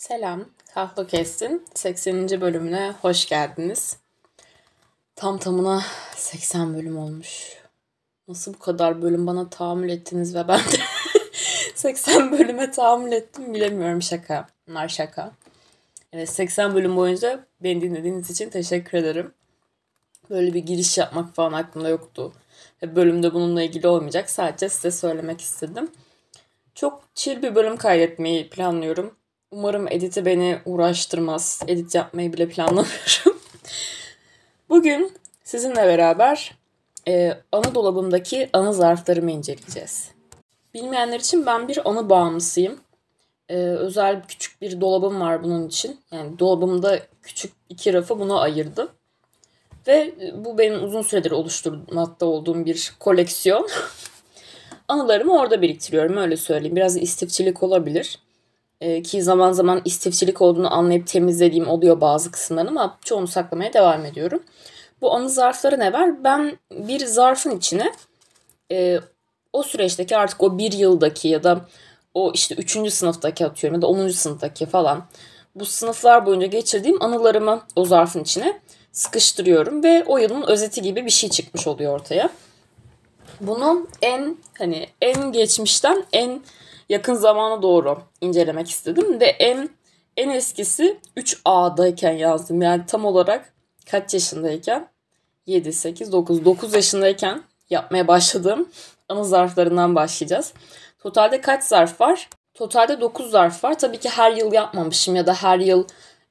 Selam, Kahve Kestin 80. bölümüne hoş geldiniz. Tam tamına 80 bölüm olmuş. Nasıl bu kadar bölüm bana tahammül ettiniz ve ben de 80 bölüme tahammül ettim bilemiyorum şaka. Bunlar şaka. Evet 80 bölüm boyunca beni dinlediğiniz için teşekkür ederim. Böyle bir giriş yapmak falan aklımda yoktu. Ve bölümde bununla ilgili olmayacak. Sadece size söylemek istedim. Çok chill bir bölüm kaydetmeyi planlıyorum. Umarım editi beni uğraştırmaz. Edit yapmayı bile planlamıyorum. Bugün sizinle beraber e, anı dolabımdaki anı zarflarımı inceleyeceğiz. Bilmeyenler için ben bir anı bağımlısıyım. E, özel küçük bir dolabım var bunun için. Yani dolabımda küçük iki rafı buna ayırdım. Ve bu benim uzun süredir oluşturmakta olduğum bir koleksiyon. Anılarımı orada biriktiriyorum öyle söyleyeyim. Biraz istifçilik olabilir. Ee, ki zaman zaman istifçilik olduğunu anlayıp temizlediğim oluyor bazı kısımları ama çoğunu saklamaya devam ediyorum. Bu anı zarfları ne var? Ben bir zarfın içine e, o süreçteki artık o bir yıldaki ya da o işte üçüncü sınıftaki atıyorum ya da onuncu sınıftaki falan bu sınıflar boyunca geçirdiğim anılarımı o zarfın içine sıkıştırıyorum ve o yılın özeti gibi bir şey çıkmış oluyor ortaya. Bunu en hani en geçmişten en yakın zamana doğru incelemek istedim ve en en eskisi 3A'dayken yazdım. Yani tam olarak kaç yaşındayken? 7, 8, 9, 9 yaşındayken yapmaya başladığım anı zarflarından başlayacağız. Totalde kaç zarf var? Totalde 9 zarf var. Tabii ki her yıl yapmamışım ya da her yıl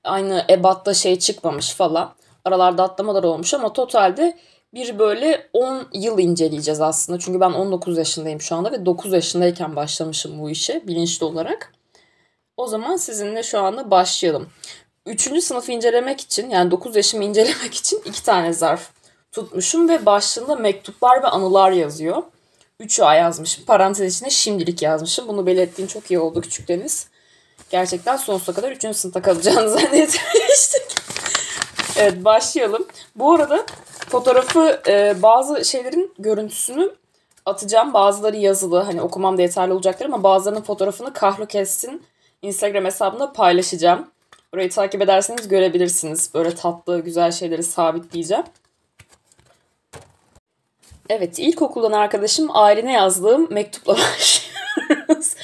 aynı ebatta şey çıkmamış falan. Aralarda atlamalar olmuş ama totalde bir böyle 10 yıl inceleyeceğiz aslında. Çünkü ben 19 yaşındayım şu anda ve 9 yaşındayken başlamışım bu işe bilinçli olarak. O zaman sizinle şu anda başlayalım. Üçüncü sınıfı incelemek için yani 9 yaşımı incelemek için iki tane zarf tutmuşum ve başlığında mektuplar ve anılar yazıyor. 3 A yazmışım. Parantez içinde şimdilik yazmışım. Bunu belirttiğin çok iyi oldu küçük Deniz. Gerçekten sonsuza kadar 3. sınıfta kalacağını zannetmiştik. Evet başlayalım. Bu arada fotoğrafı e, bazı şeylerin görüntüsünü atacağım. Bazıları yazılı hani okumam da yeterli olacaktır ama bazılarının fotoğrafını Kahru Kessin Instagram hesabında paylaşacağım. Orayı takip ederseniz görebilirsiniz. Böyle tatlı güzel şeyleri sabitleyeceğim. Evet ilkokuldan arkadaşım Aylin'e yazdığım mektupla başlıyoruz.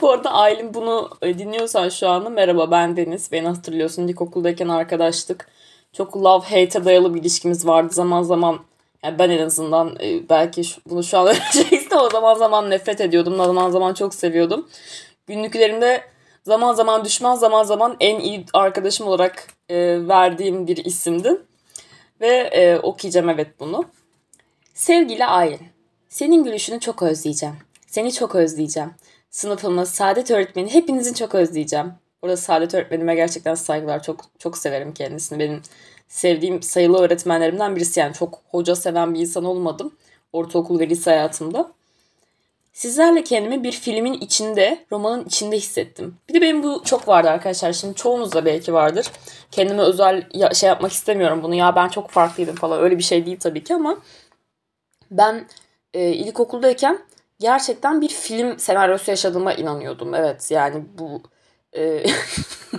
Bu arada Aylin bunu dinliyorsan şu anda merhaba ben Deniz. Beni hatırlıyorsun ilkokuldayken arkadaştık çok love hate'e dayalı bir ilişkimiz vardı. Zaman zaman yani ben en azından e, belki bunu şu an öğreneceksin o zaman zaman nefret ediyordum. Zaman zaman çok seviyordum. Günlüklerimde zaman zaman düşman zaman zaman en iyi arkadaşım olarak e, verdiğim bir isimdi. Ve e, okuyacağım evet bunu. Sevgili Aylin, senin gülüşünü çok özleyeceğim. Seni çok özleyeceğim. Sınıfımı, Saadet öğretmeni hepinizin çok özleyeceğim. Burada Saadet öğretmenime gerçekten saygılar. Çok çok severim kendisini. Benim sevdiğim sayılı öğretmenlerimden birisi. Yani çok hoca seven bir insan olmadım. Ortaokul ve lise hayatımda. Sizlerle kendimi bir filmin içinde, romanın içinde hissettim. Bir de benim bu çok vardı arkadaşlar. Şimdi çoğunuzda belki vardır. Kendime özel ya, şey yapmak istemiyorum bunu. Ya ben çok farklıydım falan. Öyle bir şey değil tabii ki ama ben e, ilkokuldayken gerçekten bir film senaryosu yaşadığıma inanıyordum. Evet yani bu e,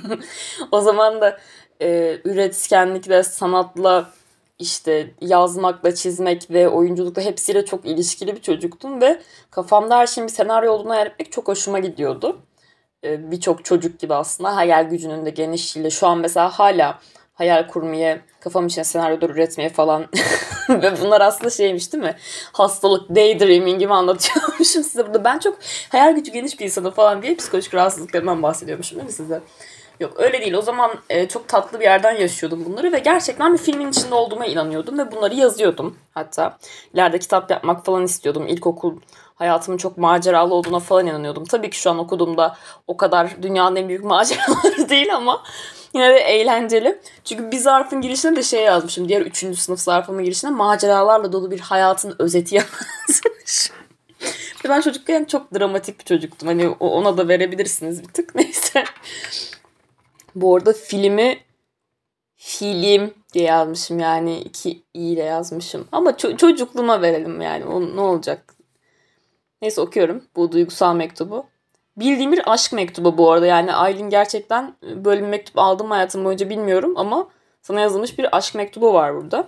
o zaman da e, üretkenlikle, sanatla, işte yazmakla, çizmekle, oyunculukla hepsiyle çok ilişkili bir çocuktum ve kafamda her şeyin bir senaryo olduğunu hayal etmek çok hoşuma gidiyordu. E, Birçok çocuk gibi aslında hayal gücünün de genişliğiyle şu an mesela hala hayal kurmaya, kafam içine senaryolar üretmeye falan ve bunlar aslında şeymiş değil mi? Hastalık, daydreaming gibi anlatıyormuşum size burada. Ben çok hayal gücü geniş bir insanım falan diye psikolojik rahatsızlıklarından bahsediyormuşum değil mi size? Yok öyle değil. O zaman e, çok tatlı bir yerden yaşıyordum bunları ve gerçekten bir filmin içinde olduğuma inanıyordum ve bunları yazıyordum. Hatta ileride kitap yapmak falan istiyordum. İlkokul hayatımın çok maceralı olduğuna falan inanıyordum. Tabii ki şu an okuduğumda o kadar dünyanın en büyük maceraları değil ama yine de eğlenceli. Çünkü bir zarfın girişine de şey yazmışım. Diğer üçüncü sınıf zarfımın girişine maceralarla dolu bir hayatın özeti yazmış. ben çocukken çok dramatik bir çocuktum. Hani ona da verebilirsiniz bir tık. Neyse. Bu arada filmi film diye yazmışım yani iki i ile yazmışım. Ama ço- çocukluğuma verelim yani o ne olacak. Neyse okuyorum bu duygusal mektubu. Bildiğim bir aşk mektubu bu arada. Yani Aylin gerçekten böyle bir mektup aldım hayatım boyunca bilmiyorum ama sana yazılmış bir aşk mektubu var burada.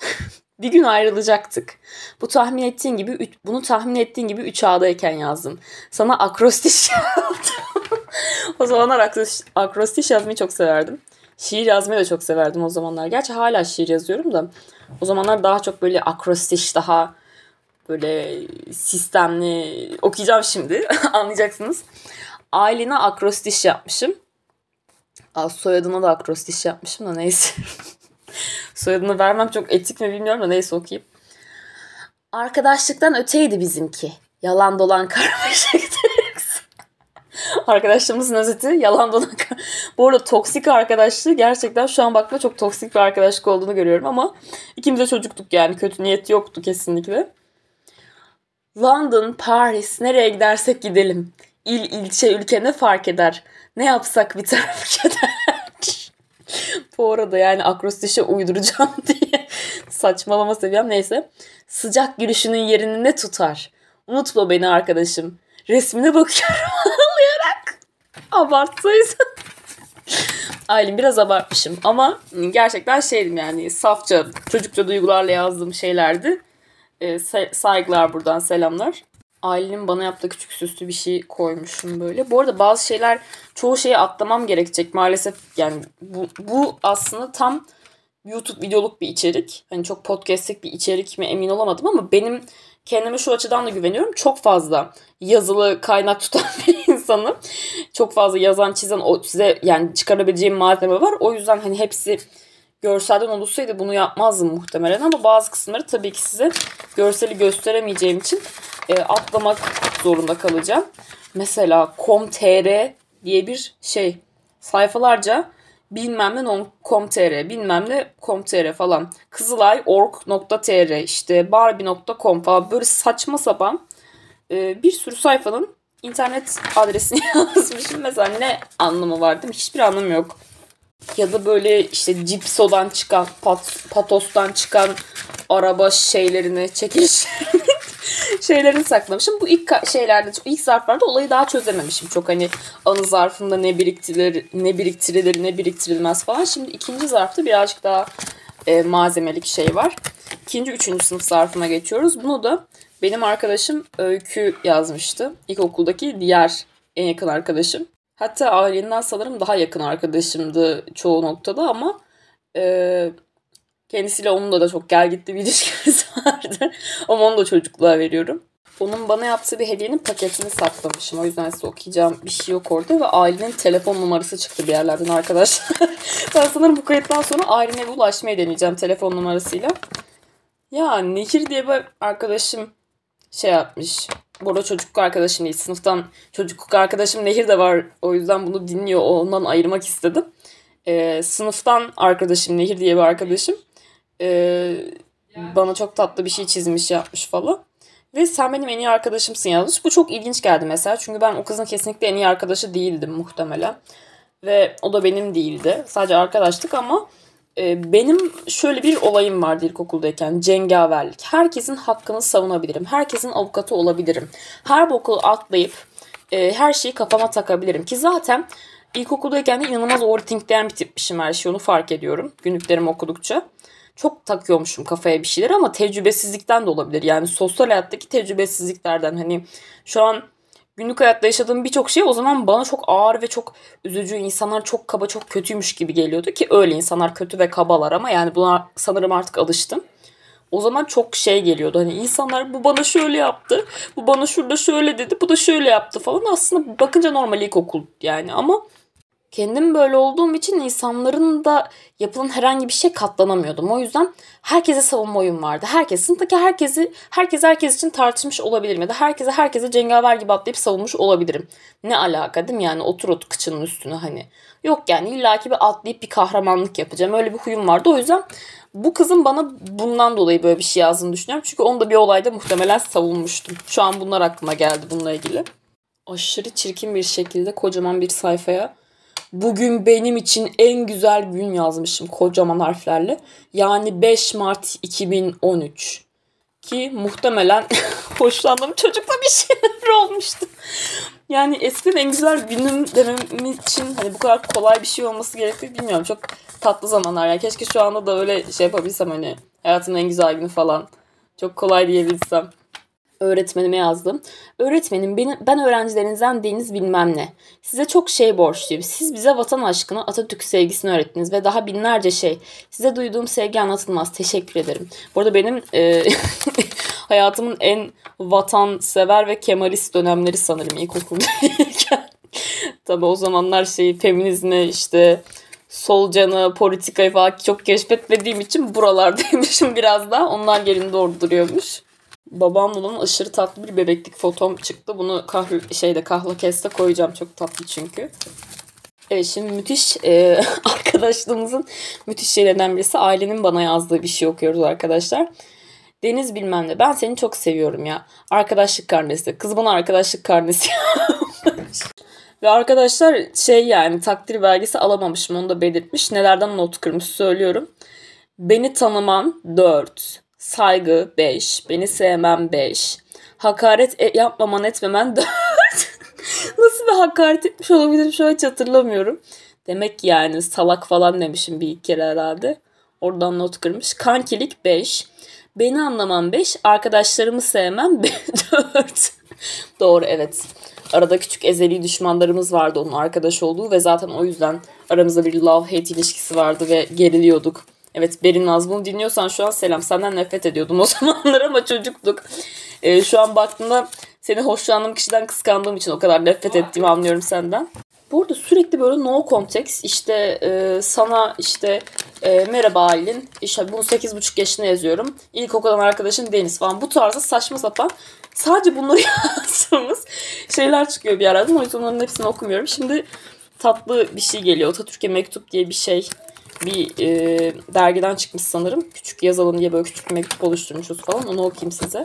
bir gün ayrılacaktık. Bu tahmin ettiğin gibi bunu tahmin ettiğin gibi 3 A'dayken yazdım. Sana akrostiş yazdım. o zamanlar akrostiş, akrostiş yazmayı çok severdim. Şiir yazmayı da çok severdim o zamanlar. Gerçi hala şiir yazıyorum da o zamanlar daha çok böyle akrostiş daha böyle sistemli okuyacağım şimdi anlayacaksınız. Ailene akrostiş yapmışım. Aa, soyadına da akrostiş yapmışım da neyse. Soyadını vermem çok etik mi bilmiyorum da neyse okuyayım. Arkadaşlıktan öteydi bizimki. Yalan dolan karmaşıktı. Arkadaşlarımızın özeti yalan dolan Bu arada toksik arkadaşlığı gerçekten şu an bakma çok toksik bir arkadaşlık olduğunu görüyorum ama ikimiz de çocuktuk yani kötü niyet yoktu kesinlikle. London, Paris nereye gidersek gidelim. İl, ilçe, ülke ne fark eder? Ne yapsak bir taraf keder. Bu arada yani akrostişe uyduracağım diye saçmalama seviyem neyse. Sıcak gülüşünün yerini ne tutar? Unutma beni arkadaşım. Resmine bakıyorum ağlayarak. Abartsaydı. Aylin biraz abartmışım ama gerçekten şeydim yani safça çocukça duygularla yazdığım şeylerdi. E, saygılar buradan selamlar. Ailenin bana yaptığı küçük süslü bir şey koymuşum böyle. Bu arada bazı şeyler çoğu şeyi atlamam gerekecek maalesef. Yani bu, bu aslında tam YouTube videoluk bir içerik. Hani çok podcastlik bir içerik mi emin olamadım ama benim kendime şu açıdan da güveniyorum. Çok fazla yazılı kaynak tutan bir insanım. Çok fazla yazan, çizen, o size yani çıkarabileceğim malzeme var. O yüzden hani hepsi görselden oluşsaydı bunu yapmazdım muhtemelen ama bazı kısımları tabii ki size görseli gösteremeyeceğim için e, atlamak zorunda kalacağım. Mesela com.tr diye bir şey sayfalarca bilmem ne com.tr bilmem ne com.tr falan kızılay.org.tr işte barbie.com falan böyle saçma sapan e, bir sürü sayfanın internet adresini yazmışım. Mesela ne anlamı var değil mi? Hiçbir anlamı yok. Ya da böyle işte Cipso'dan çıkan, pat, Patos'tan çıkan araba şeylerini, çekiliş şeylerini saklamışım. Bu ilk şeylerde, ilk zarflarda olayı daha çözememişim. Çok hani anı zarfında ne biriktirilir, ne biriktirilir, ne biriktirilmez falan. Şimdi ikinci zarfta birazcık daha e, malzemelik şey var. İkinci, üçüncü sınıf zarfına geçiyoruz. Bunu da benim arkadaşım Öykü yazmıştı. İlkokuldaki diğer en yakın arkadaşım. Hatta ailenden sanırım daha yakın arkadaşımdı çoğu noktada ama e, kendisiyle onunla da çok gel gitti bir ilişkimiz vardı. ama onu da çocukluğa veriyorum. Onun bana yaptığı bir hediyenin paketini saklamışım. O yüzden size okuyacağım bir şey yok orada. Ve ailenin telefon numarası çıktı bir yerlerden arkadaşlar. ben sanırım bu kayıttan sonra aileme ulaşmayı deneyeceğim telefon numarasıyla. Ya Nehir diye bir arkadaşım şey yapmış. Bu arada çocukluk arkadaşım değil. Sınıftan çocukluk arkadaşım Nehir de var. O yüzden bunu dinliyor. Ondan ayırmak istedim. Ee, sınıftan arkadaşım Nehir diye bir arkadaşım. Ee, bana çok tatlı bir şey çizmiş yapmış falan. Ve sen benim en iyi arkadaşımsın yazmış. Bu çok ilginç geldi mesela. Çünkü ben o kızın kesinlikle en iyi arkadaşı değildim muhtemelen. Ve o da benim değildi. Sadece arkadaştık ama benim şöyle bir olayım vardı ilkokuldayken cengaverlik. Herkesin hakkını savunabilirim. Herkesin avukatı olabilirim. Her boku atlayıp e, her şeyi kafama takabilirim. Ki zaten ilkokuldayken de inanılmaz overthinkleyen bir tipmişim her şeyi onu fark ediyorum. Günlüklerimi okudukça. Çok takıyormuşum kafaya bir şeyler ama tecrübesizlikten de olabilir. Yani sosyal hayattaki tecrübesizliklerden hani şu an günlük hayatta yaşadığım birçok şey o zaman bana çok ağır ve çok üzücü insanlar çok kaba çok kötüymüş gibi geliyordu ki öyle insanlar kötü ve kabalar ama yani buna sanırım artık alıştım. O zaman çok şey geliyordu hani insanlar bu bana şöyle yaptı bu bana şurada şöyle dedi bu da şöyle yaptı falan aslında bakınca normal ilkokul yani ama kendim böyle olduğum için insanların da yapılan herhangi bir şey katlanamıyordum. O yüzden herkese savunma oyun vardı. Herkes sınıftaki herkesi herkes herkes için tartışmış olabilirim ya da herkese herkese cengaver gibi atlayıp savunmuş olabilirim. Ne alaka değil mi yani otur otur kıçının üstüne hani. Yok yani illaki bir atlayıp bir kahramanlık yapacağım. Öyle bir huyum vardı. O yüzden bu kızın bana bundan dolayı böyle bir şey yazdığını düşünüyorum. Çünkü onu da bir olayda muhtemelen savunmuştum. Şu an bunlar aklıma geldi bununla ilgili. Aşırı çirkin bir şekilde kocaman bir sayfaya Bugün benim için en güzel gün yazmışım kocaman harflerle. Yani 5 Mart 2013. Ki muhtemelen hoşlandığım çocukla bir şeyler olmuştu. Yani eskiden en güzel günüm demem için hani bu kadar kolay bir şey olması gerektiğini bilmiyorum. Çok tatlı zamanlar. Yani keşke şu anda da öyle şey yapabilsem hani hayatımın en güzel günü falan. Çok kolay diyebilsem öğretmenime yazdım. Öğretmenim benim, ben öğrencilerinizden değiniz bilmem ne. Size çok şey borçluyum. Siz bize vatan aşkını, Atatürk sevgisini öğrettiniz ve daha binlerce şey. Size duyduğum sevgi anlatılmaz. Teşekkür ederim. Bu arada benim e, hayatımın en vatansever ve kemalist dönemleri sanırım ilkokuldayken. Tabi o zamanlar şey feminizmi işte solcanı, politikayı falan çok keşfetmediğim için buralardaymışım biraz daha. Onlar yerini doğru duruyormuş. Babamla olan aşırı tatlı bir bebeklik fotom çıktı. Bunu kah şeyde kahla keste koyacağım. Çok tatlı çünkü. Evet şimdi müthiş e, arkadaşlığımızın müthiş şeylerinden birisi ailenin bana yazdığı bir şey okuyoruz arkadaşlar. Deniz bilmem ne ben seni çok seviyorum ya. Arkadaşlık karnesi. Kız bana arkadaşlık karnesi Ve arkadaşlar şey yani takdir belgesi alamamışım onu da belirtmiş. Nelerden not kırmış söylüyorum. Beni tanıman 4. Saygı 5. Beni sevmem 5. Hakaret e- yapmaman etmemen 4. Nasıl bir hakaret etmiş olabilirim şu an hiç hatırlamıyorum. Demek yani salak falan demişim bir iki kere herhalde. Oradan not kırmış. Kankilik 5. Beni anlamam 5. Arkadaşlarımı sevmem 4. Doğru evet. Arada küçük ezeli düşmanlarımız vardı onun arkadaş olduğu ve zaten o yüzden aramızda bir love-hate ilişkisi vardı ve geriliyorduk. Evet Berin Naz bunu dinliyorsan şu an selam. Senden nefret ediyordum o zamanlar ama çocuktuk. Ee, şu an baktığımda seni hoşlandığım kişiden kıskandığım için o kadar nefret ettiğimi anlıyorum senden. Bu arada sürekli böyle no context işte e, sana işte e, merhaba Aylin işte bunu 8,5 yaşına yazıyorum. İlkokuldan arkadaşın Deniz falan bu tarzda saçma sapan sadece bunları yazdığımız şeyler çıkıyor bir aradan. O yüzden onların hepsini okumuyorum. Şimdi tatlı bir şey geliyor. Atatürk'e mektup diye bir şey bir e, dergiden çıkmış sanırım. Küçük yazalım diye böyle küçük bir mektup oluşturmuşuz falan. Onu okuyayım size.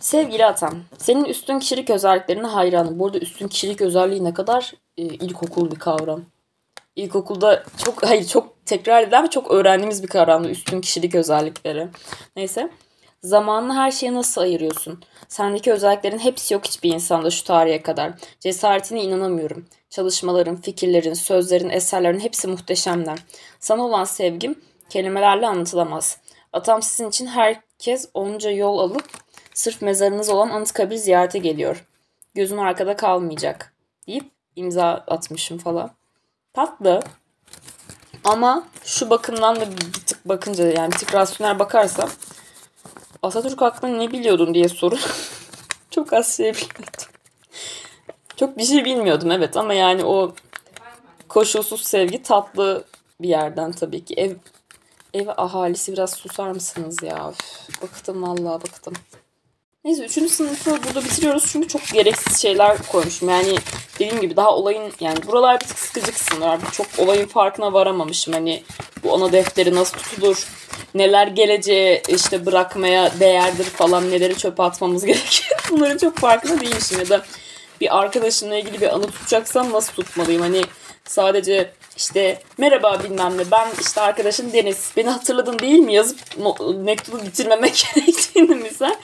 Sevgili Atam, senin üstün kişilik özelliklerine hayranım. Burada üstün kişilik özelliği ne kadar e, ilkokul bir kavram. İlkokulda çok, hayır çok tekrar edilen çok öğrendiğimiz bir kavramdı üstün kişilik özellikleri. Neyse. Zamanını her şeye nasıl ayırıyorsun? Sendeki özelliklerin hepsi yok hiçbir insanda şu tarihe kadar. Cesaretine inanamıyorum. Çalışmaların, fikirlerin, sözlerin, eserlerin hepsi muhteşemler. Sana olan sevgim kelimelerle anlatılamaz. Atam sizin için herkes onca yol alıp sırf mezarınız olan Anıtkabir ziyarete geliyor. Gözün arkada kalmayacak deyip imza atmışım falan. Tatlı. Ama şu bakımdan da bir tık bakınca yani bir tık rasyonel bakarsam Atatürk hakkında ne biliyordun diye soru. Çok az şey biliyordum. Çok bir şey bilmiyordum evet ama yani o koşulsuz sevgi tatlı bir yerden tabii ki. Ev ev ahalisi biraz susar mısınız ya? Üf, bıktım vallahi bıktım. Neyse 3. sınıfı burada bitiriyoruz çünkü çok gereksiz şeyler koymuşum. Yani dediğim gibi daha olayın yani buralar bir tık sıkıcı kısımlar. Çok olayın farkına varamamışım. Hani bu ana defteri nasıl tutulur, neler geleceğe işte bırakmaya değerdir falan, neleri çöpe atmamız gerekir. Bunların çok farkında değilmişim ya da bir arkadaşımla ilgili bir anı tutacaksam nasıl tutmalıyım? Hani sadece işte merhaba bilmem ne ben işte arkadaşım Deniz beni hatırladın değil mi yazıp mektubu bitirmemek gerektiğini misal.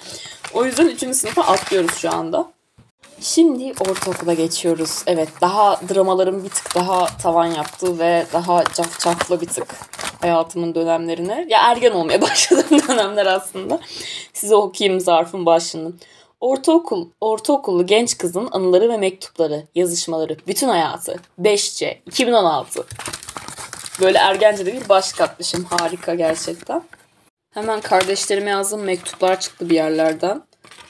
O yüzden 3. sınıfa atlıyoruz şu anda. Şimdi ortaokula geçiyoruz. Evet daha dramalarım bir tık daha tavan yaptı ve daha cafcaflı bir tık hayatımın dönemlerine. Ya ergen olmaya başladığım dönemler aslında. Size okuyayım zarfın başlığını. Ortaokul, ortaokullu genç kızın anıları ve mektupları, yazışmaları, bütün hayatı. 5C, 2016. Böyle ergence de bir başlık atmışım. Harika gerçekten. Hemen kardeşlerime yazdığım mektuplar çıktı bir yerlerden.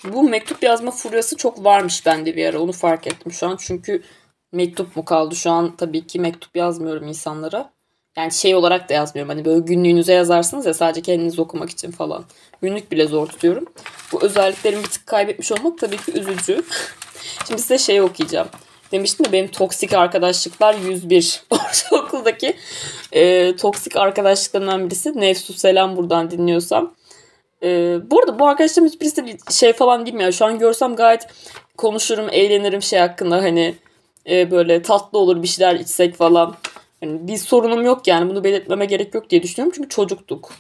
Bu mektup yazma furyası çok varmış bende bir ara. Onu fark ettim şu an. Çünkü mektup mu kaldı? Şu an tabii ki mektup yazmıyorum insanlara. Yani şey olarak da yazmıyorum. Hani böyle günlüğünüze yazarsınız ya sadece kendiniz okumak için falan. Günlük bile zor tutuyorum. Bu özelliklerimi bir tık kaybetmiş olmak tabii ki üzücü. Şimdi size şey okuyacağım. Demiştim de benim toksik arkadaşlıklar 101. Ortaokuldaki e, toksik arkadaşlıklarından birisi. Nefsu Selam buradan dinliyorsam. E, bu arada bu arkadaşlarım hiçbirisi bir şey falan bilmiyor. Şu an görsem gayet konuşurum, eğlenirim şey hakkında hani e, böyle tatlı olur bir şeyler içsek falan. Yani bir sorunum yok yani bunu belirtmeme gerek yok diye düşünüyorum çünkü çocuktuk.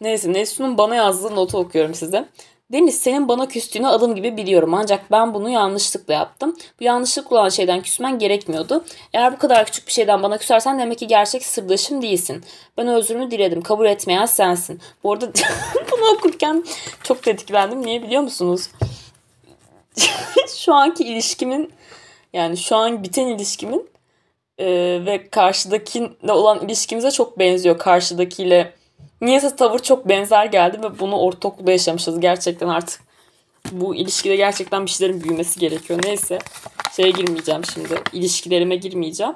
Neyse Nesu'nun bana yazdığı notu okuyorum size. Deniz senin bana küstüğünü adım gibi biliyorum ancak ben bunu yanlışlıkla yaptım. Bu yanlışlıkla olan şeyden küsmen gerekmiyordu. Eğer bu kadar küçük bir şeyden bana küsersen demek ki gerçek sırdaşım değilsin. Ben özrümü diledim. Kabul etmeyen sensin. Bu arada bunu okurken çok tetiklendim. Niye biliyor musunuz? şu anki ilişkimin yani şu an biten ilişkimin e, ve karşıdakiyle olan ilişkimize çok benziyor. Karşıdakiyle Niyeyse tavır çok benzer geldi ve bunu ortaokulda yaşamışız gerçekten artık. Bu ilişkide gerçekten bir şeylerin büyümesi gerekiyor. Neyse şeye girmeyeceğim şimdi. İlişkilerime girmeyeceğim.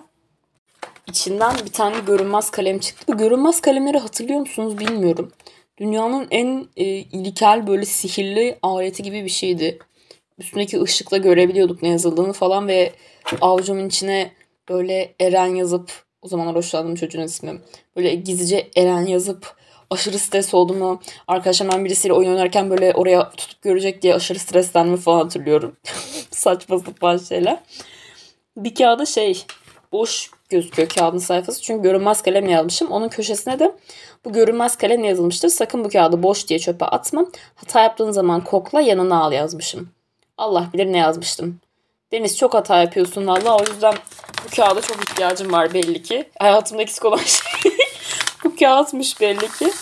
İçinden bir tane görünmez kalem çıktı. Bu görünmez kalemleri hatırlıyor musunuz bilmiyorum. Dünyanın en e, ilkel böyle sihirli aleti gibi bir şeydi. Üstündeki ışıkla görebiliyorduk ne yazıldığını falan ve avucumun içine böyle Eren yazıp o zamanlar hoşlandım çocuğun ismi. Böyle gizlice Eren yazıp aşırı stres oldum arkadaşlarımdan birisiyle oyun oynarken böyle oraya tutup görecek diye aşırı streslenme falan hatırlıyorum. Saçma sapan şeyler. Bir kağıda şey boş gözüküyor kağıdın sayfası. Çünkü görünmez kalemle yazmışım. Onun köşesine de bu görünmez kalemle yazılmıştır. Sakın bu kağıdı boş diye çöpe atma. Hata yaptığın zaman kokla yanına al yazmışım. Allah bilir ne yazmıştım. Deniz çok hata yapıyorsun valla. O yüzden bu kağıda çok ihtiyacım var belli ki. Hayatımda eksik olan şey bu kağıtmış belli ki.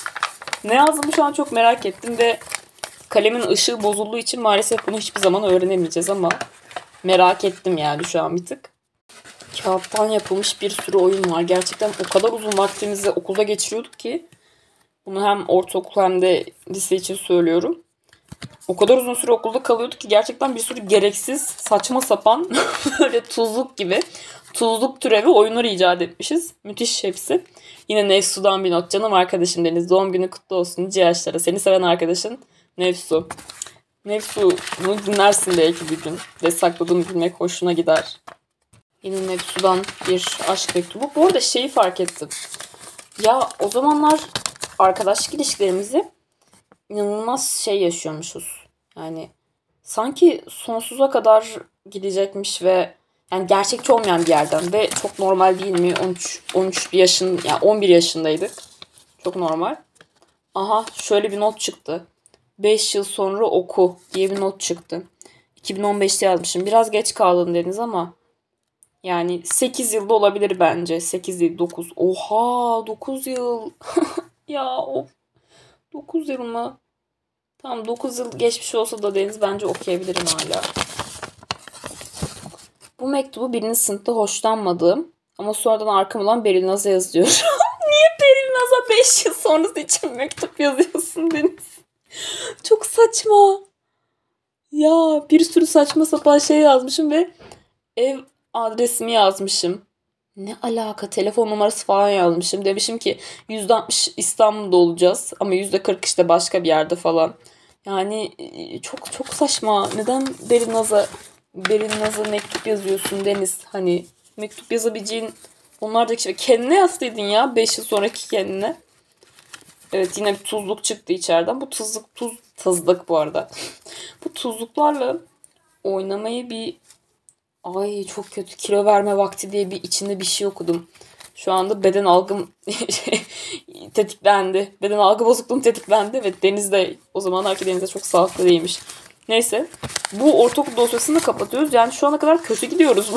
Ne yazdığımı şu an çok merak ettim ve kalemin ışığı bozulduğu için maalesef bunu hiçbir zaman öğrenemeyeceğiz ama merak ettim yani şu an bir tık. Kağıttan yapılmış bir sürü oyun var. Gerçekten o kadar uzun vaktimizi okulda geçiriyorduk ki bunu hem ortaokul hem de lise için söylüyorum. O kadar uzun süre okulda kalıyorduk ki gerçekten bir sürü gereksiz, saçma sapan böyle tuzluk gibi tuzluk türevi oyunlar icat etmişiz. Müthiş hepsi. Yine Nefsu'dan bir not. Canım arkadaşım Deniz. Doğum günü kutlu olsun. Yaşlara. Seni seven arkadaşın Nefsu. Nefsu'nu dinlersin belki bir gün. Ve sakladığını bilmek hoşuna gider. Yine Nefsu'dan bir aşk mektubu. Bu arada şeyi fark ettim. Ya o zamanlar arkadaşlık ilişkilerimizi inanılmaz şey yaşıyormuşuz. Yani sanki sonsuza kadar gidecekmiş ve yani gerçekçi olmayan bir yerden ve çok normal değil mi? 13 13 yaşın yani 11 yaşındaydık. Çok normal. Aha şöyle bir not çıktı. 5 yıl sonra oku diye bir not çıktı. 2015'te yazmışım. Biraz geç kaldın dediniz ama yani 8 yılda olabilir bence. 8 değil 9. Oha 9 yıl. ya of. 9 yıl mı? Tamam 9 yıl geçmiş olsa da Deniz bence okuyabilirim hala. Bu mektubu birinin sınıfta hoşlanmadığım ama sonradan arkam olan Beril Naz'a yazıyor. Niye Beril Naz'a 5 yıl sonrası için mektup yazıyorsun Deniz? Çok saçma. Ya bir sürü saçma sapan şey yazmışım ve ev adresimi yazmışım. Ne alaka telefon numarası falan yazmışım. Demişim ki %60 İstanbul'da olacağız ama %40 işte başka bir yerde falan. Yani e, çok çok saçma. Neden Beril Naz'a Berin nasıl mektup yazıyorsun Deniz. Hani mektup yazabileceğin onlardaki şey. Kendine yazsaydın ya 5 yıl sonraki kendine. Evet yine bir tuzluk çıktı içeriden. Bu tuzluk tuz tuzluk bu arada. bu tuzluklarla oynamayı bir ay çok kötü kilo verme vakti diye bir içinde bir şey okudum. Şu anda beden algım tetiklendi. Beden algı bozukluğum tetiklendi ve Deniz de o zamanlarki Deniz'de çok sağlıklı değilmiş. Neyse. Bu ortaokul dosyasını da kapatıyoruz. Yani şu ana kadar kötü gidiyoruz.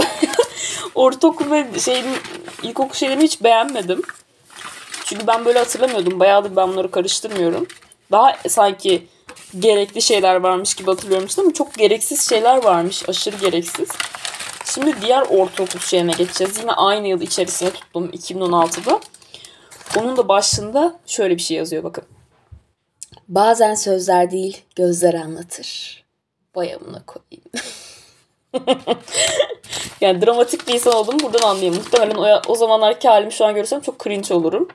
ortaokul ve şeyin ilkokul şeylerini hiç beğenmedim. Çünkü ben böyle hatırlamıyordum. Bayağıdır ben bunları karıştırmıyorum. Daha sanki gerekli şeyler varmış gibi hatırlıyorum işte ama çok gereksiz şeyler varmış. Aşırı gereksiz. Şimdi diğer ortaokul şeyine geçeceğiz. Yine aynı yıl içerisine tuttum 2016'da. Onun da başında şöyle bir şey yazıyor bakın. Bazen sözler değil gözler anlatır bayamına koyayım. yani dramatik bir insan olduğumu buradan anlayayım. Muhtemelen o, o zamanlarki halimi şu an görsem çok cringe olurum.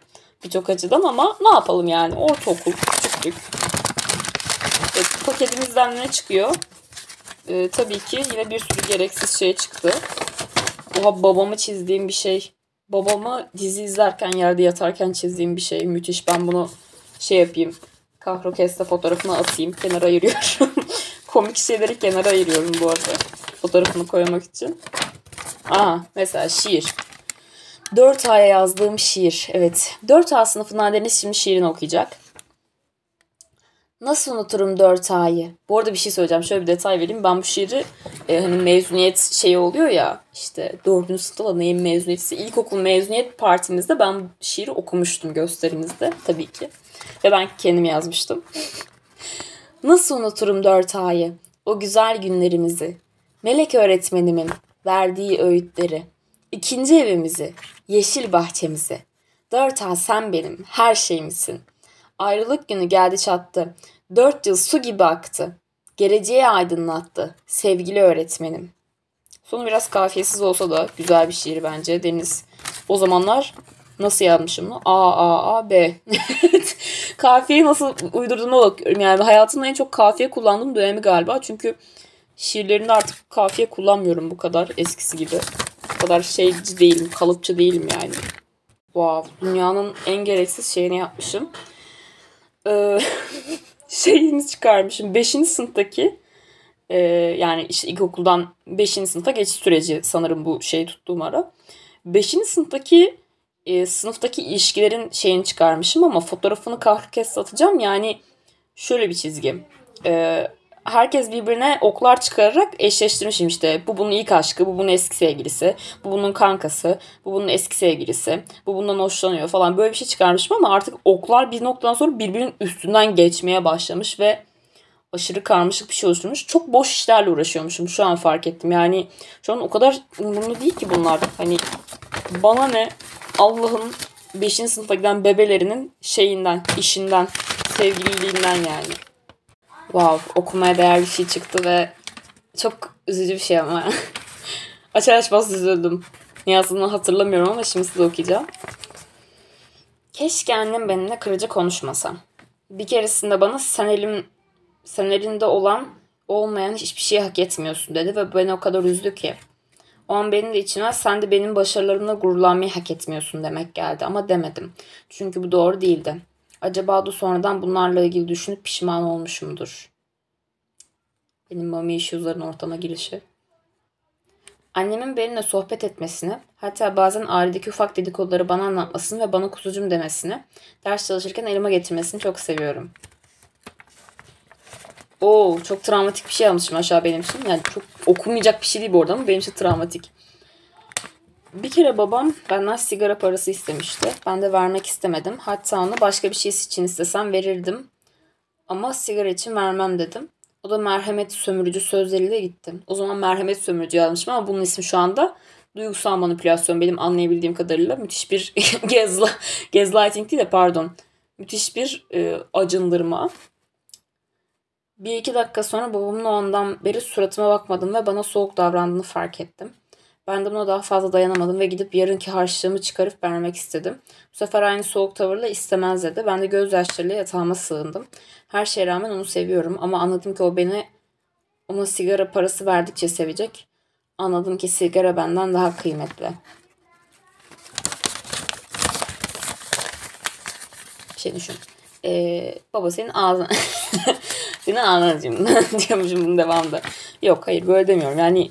Birçok açıdan ama ne yapalım yani. Ortaokul, küçüklük. Evet, paketimizden ne çıkıyor? Ee, tabii ki yine bir sürü gereksiz şey çıktı. Oha babamı çizdiğim bir şey. Babamı dizi izlerken yerde yatarken çizdiğim bir şey. Müthiş. Ben bunu şey yapayım. Kahrokeste fotoğrafını atayım. Kenara ayırıyorum komik şeyleri kenara ayırıyorum bu arada. Fotoğrafını koymak için. Aa mesela şiir. 4A'ya yazdığım şiir. Evet. 4A sınıfından Deniz şimdi şiirini okuyacak. Nasıl unuturum dört ayı? Bu arada bir şey söyleyeceğim. Şöyle bir detay vereyim. Ben bu şiiri e, hani mezuniyet şeyi oluyor ya işte dördüncü sınıfta da neyin mezuniyeti? İlkokul mezuniyet partimizde ben şiiri okumuştum gösterimizde tabii ki. Ve ben kendim yazmıştım. Nasıl unuturum dört ayı? O güzel günlerimizi. Melek öğretmenimin verdiği öğütleri. ikinci evimizi. Yeşil bahçemizi. Dört ay sen benim her şeyimsin. Ayrılık günü geldi çattı. Dört yıl su gibi aktı. Geleceği aydınlattı. Sevgili öğretmenim. Sonu biraz kafiyesiz olsa da güzel bir şiir bence. Deniz o zamanlar nasıl yazmışım mı? A, A, A, B. kafiyeyi nasıl uydurduğuma bakıyorum. Yani hayatımda en çok kafiye kullandığım dönemi galiba. Çünkü şiirlerimde artık kafiye kullanmıyorum bu kadar eskisi gibi. Bu kadar şeyci değilim, kalıpçı değilim yani. Wow, dünyanın en gereksiz şeyini yapmışım. Ee, şeyini çıkarmışım. Beşinci sınıftaki e, yani işte ilkokuldan beşinci sınıfa geçiş süreci sanırım bu şey tuttuğum ara. Beşinci sınıftaki e, sınıftaki ilişkilerin şeyini çıkarmışım ama fotoğrafını kahrı kez satacağım. Yani şöyle bir çizgi. E, herkes birbirine oklar çıkararak eşleştirmişim işte. Bu bunun ilk aşkı, bu bunun eski sevgilisi, bu bunun kankası, bu bunun eski sevgilisi, bu bundan hoşlanıyor falan böyle bir şey çıkarmışım ama artık oklar bir noktadan sonra birbirinin üstünden geçmeye başlamış ve aşırı karmaşık bir şey oluşturmuş. Çok boş işlerle uğraşıyormuşum şu an fark ettim. Yani şu an o kadar umurumda değil ki bunlar. Hani bana ne Allah'ın 5. sınıfa giden bebelerinin şeyinden, işinden, sevgililiğinden yani. Wow, okumaya değer bir şey çıktı ve çok üzücü bir şey ama. Açar açmaz üzüldüm. Ne hatırlamıyorum ama şimdi size okuyacağım. Keşke annem benimle kırıcı konuşmasa. Bir keresinde bana sen elim sen elinde olan olmayan hiçbir şey hak etmiyorsun dedi ve beni o kadar üzdü ki. O an benim de içime sen de benim başarılarımla gururlanmayı hak etmiyorsun demek geldi ama demedim. Çünkü bu doğru değildi. Acaba da sonradan bunlarla ilgili düşünüp pişman olmuş mudur? Benim mami issues'ların ortama girişi. Annemin benimle sohbet etmesini, hatta bazen ailedeki ufak dedikoduları bana anlatmasını ve bana kuzucum demesini, ders çalışırken elime getirmesini çok seviyorum. Oo çok travmatik bir şey almışım aşağı benim için. Yani çok okunmayacak bir şey değil bu arada ama benim için travmatik. Bir kere babam benden sigara parası istemişti. Ben de vermek istemedim. Hatta onu başka bir şey için istesem verirdim. Ama sigara için vermem dedim. O da merhamet sömürücü sözleriyle gitti. O zaman merhamet sömürücü yazmışım ama bunun ismi şu anda duygusal manipülasyon. Benim anlayabildiğim kadarıyla müthiş bir gezla, gaslighting değil de pardon. Müthiş bir e, acındırma. Bir iki dakika sonra babamın o andan beri suratıma bakmadım ve bana soğuk davrandığını fark ettim. Ben de buna daha fazla dayanamadım ve gidip yarınki harçlığımı çıkarıp vermek istedim. Bu sefer aynı soğuk tavırla istemez dedi. Ben de gözyaşlarıyla yatağıma sığındım. Her şeye rağmen onu seviyorum ama anladım ki o beni ona sigara parası verdikçe sevecek. Anladım ki sigara benden daha kıymetli. Şey düşün. Ee, baba senin ağzın... senin ağzın diyormuşum bunun devamında. Yok hayır böyle demiyorum. Yani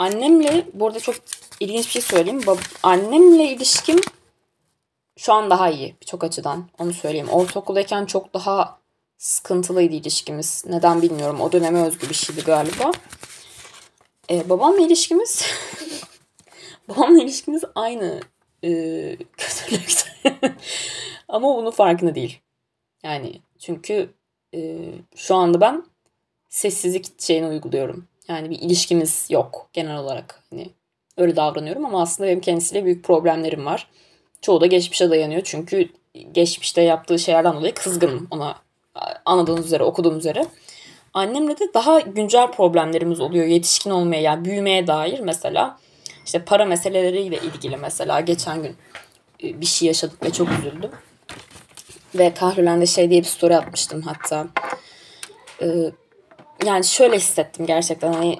Annemle bu arada çok ilginç bir şey söyleyeyim. Annemle ilişkim şu an daha iyi birçok açıdan. Onu söyleyeyim. Ortaokuldayken çok daha sıkıntılıydı ilişkimiz. Neden bilmiyorum. O döneme özgü bir şeydi galiba. Ee, babamla ilişkimiz babamla ilişkimiz aynı e, kötülükte. Ama bunun farkında değil. Yani çünkü e, şu anda ben sessizlik şeyini uyguluyorum. Yani bir ilişkimiz yok genel olarak. Hani öyle davranıyorum ama aslında benim kendisiyle büyük problemlerim var. Çoğu da geçmişe dayanıyor çünkü geçmişte yaptığı şeylerden dolayı kızgınım ona anladığınız üzere, okuduğum üzere. Annemle de daha güncel problemlerimiz oluyor yetişkin olmaya yani büyümeye dair mesela. işte para meseleleriyle ilgili mesela geçen gün e, bir şey yaşadık ve çok üzüldüm. Ve Kahrülen'de şey diye bir story atmıştım hatta. Ee, yani şöyle hissettim gerçekten hani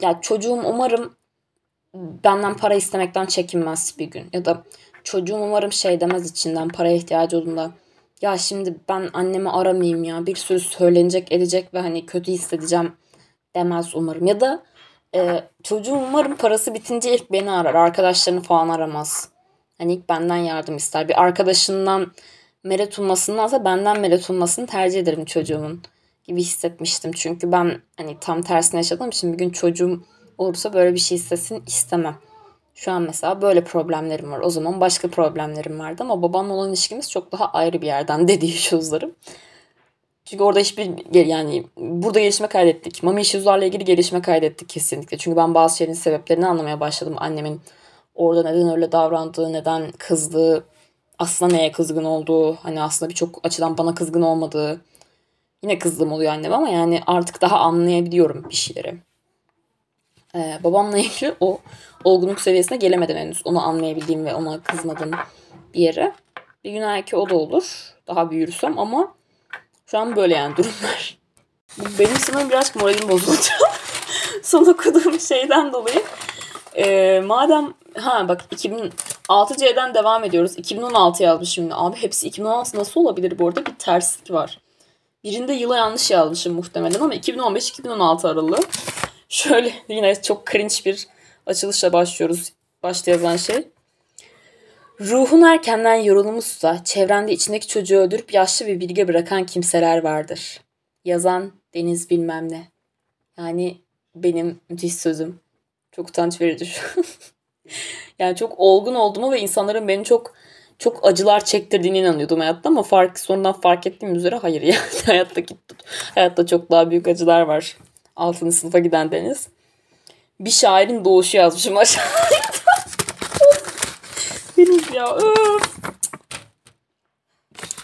ya çocuğum umarım benden para istemekten çekinmez bir gün. Ya da çocuğum umarım şey demez içinden paraya ihtiyacı olduğunda ya şimdi ben annemi aramayayım ya bir sürü söylenecek edecek ve hani kötü hissedeceğim. demez umarım. Ya da e, çocuğum umarım parası bitince ilk beni arar arkadaşlarını falan aramaz. Hani ilk benden yardım ister. Bir arkadaşından medet ummasındansa benden medet ummasını tercih ederim çocuğumun gibi hissetmiştim. Çünkü ben hani tam tersine yaşadığım için bir gün çocuğum olursa böyle bir şey hissetsin istemem. Şu an mesela böyle problemlerim var. O zaman başka problemlerim vardı ama babamla olan ilişkimiz çok daha ayrı bir yerden dediği sözlerim. Çünkü orada hiçbir yani burada gelişme kaydettik. Mami issues'larla ilgili gelişme kaydettik kesinlikle. Çünkü ben bazı şeylerin sebeplerini anlamaya başladım. Annemin orada neden öyle davrandığı, neden kızdığı, aslında neye kızgın olduğu, hani aslında birçok açıdan bana kızgın olmadığı. Yine kızdığım oluyor annem ama yani artık daha anlayabiliyorum bir şeyleri. Ee, babamla ilgili o olgunluk seviyesine gelemedim henüz. Onu anlayabildiğim ve ona kızmadığım bir yere. Bir gün belki o da olur. Daha büyürsem ama şu an böyle yani durumlar. Benim sanırım biraz moralim bozuldu. Son okuduğum şeyden dolayı. Ee, madem ha bak 2006C'den devam ediyoruz. 2016 yazmışım şimdi. Abi hepsi 2016 nasıl olabilir bu arada? Bir terslik var. Birinde yıla yanlış yazmışım muhtemelen ama 2015-2016 aralığı. Şöyle yine çok cringe bir açılışla başlıyoruz. Başta yazan şey. Ruhun erkenden yorulmuşsa çevrende içindeki çocuğu öldürüp yaşlı bir bilge bırakan kimseler vardır. Yazan Deniz bilmem ne. Yani benim müthiş sözüm. Çok utanç verici Yani çok olgun olduğumu ve insanların beni çok çok acılar çektirdiğine inanıyordum hayatta ama fark sonradan fark ettiğim üzere hayır yani hayatta gitti. Hayatta çok daha büyük acılar var. 6. sınıfa giden Deniz. Bir şairin doğuşu yazmışım aşağıda. Deniz ya.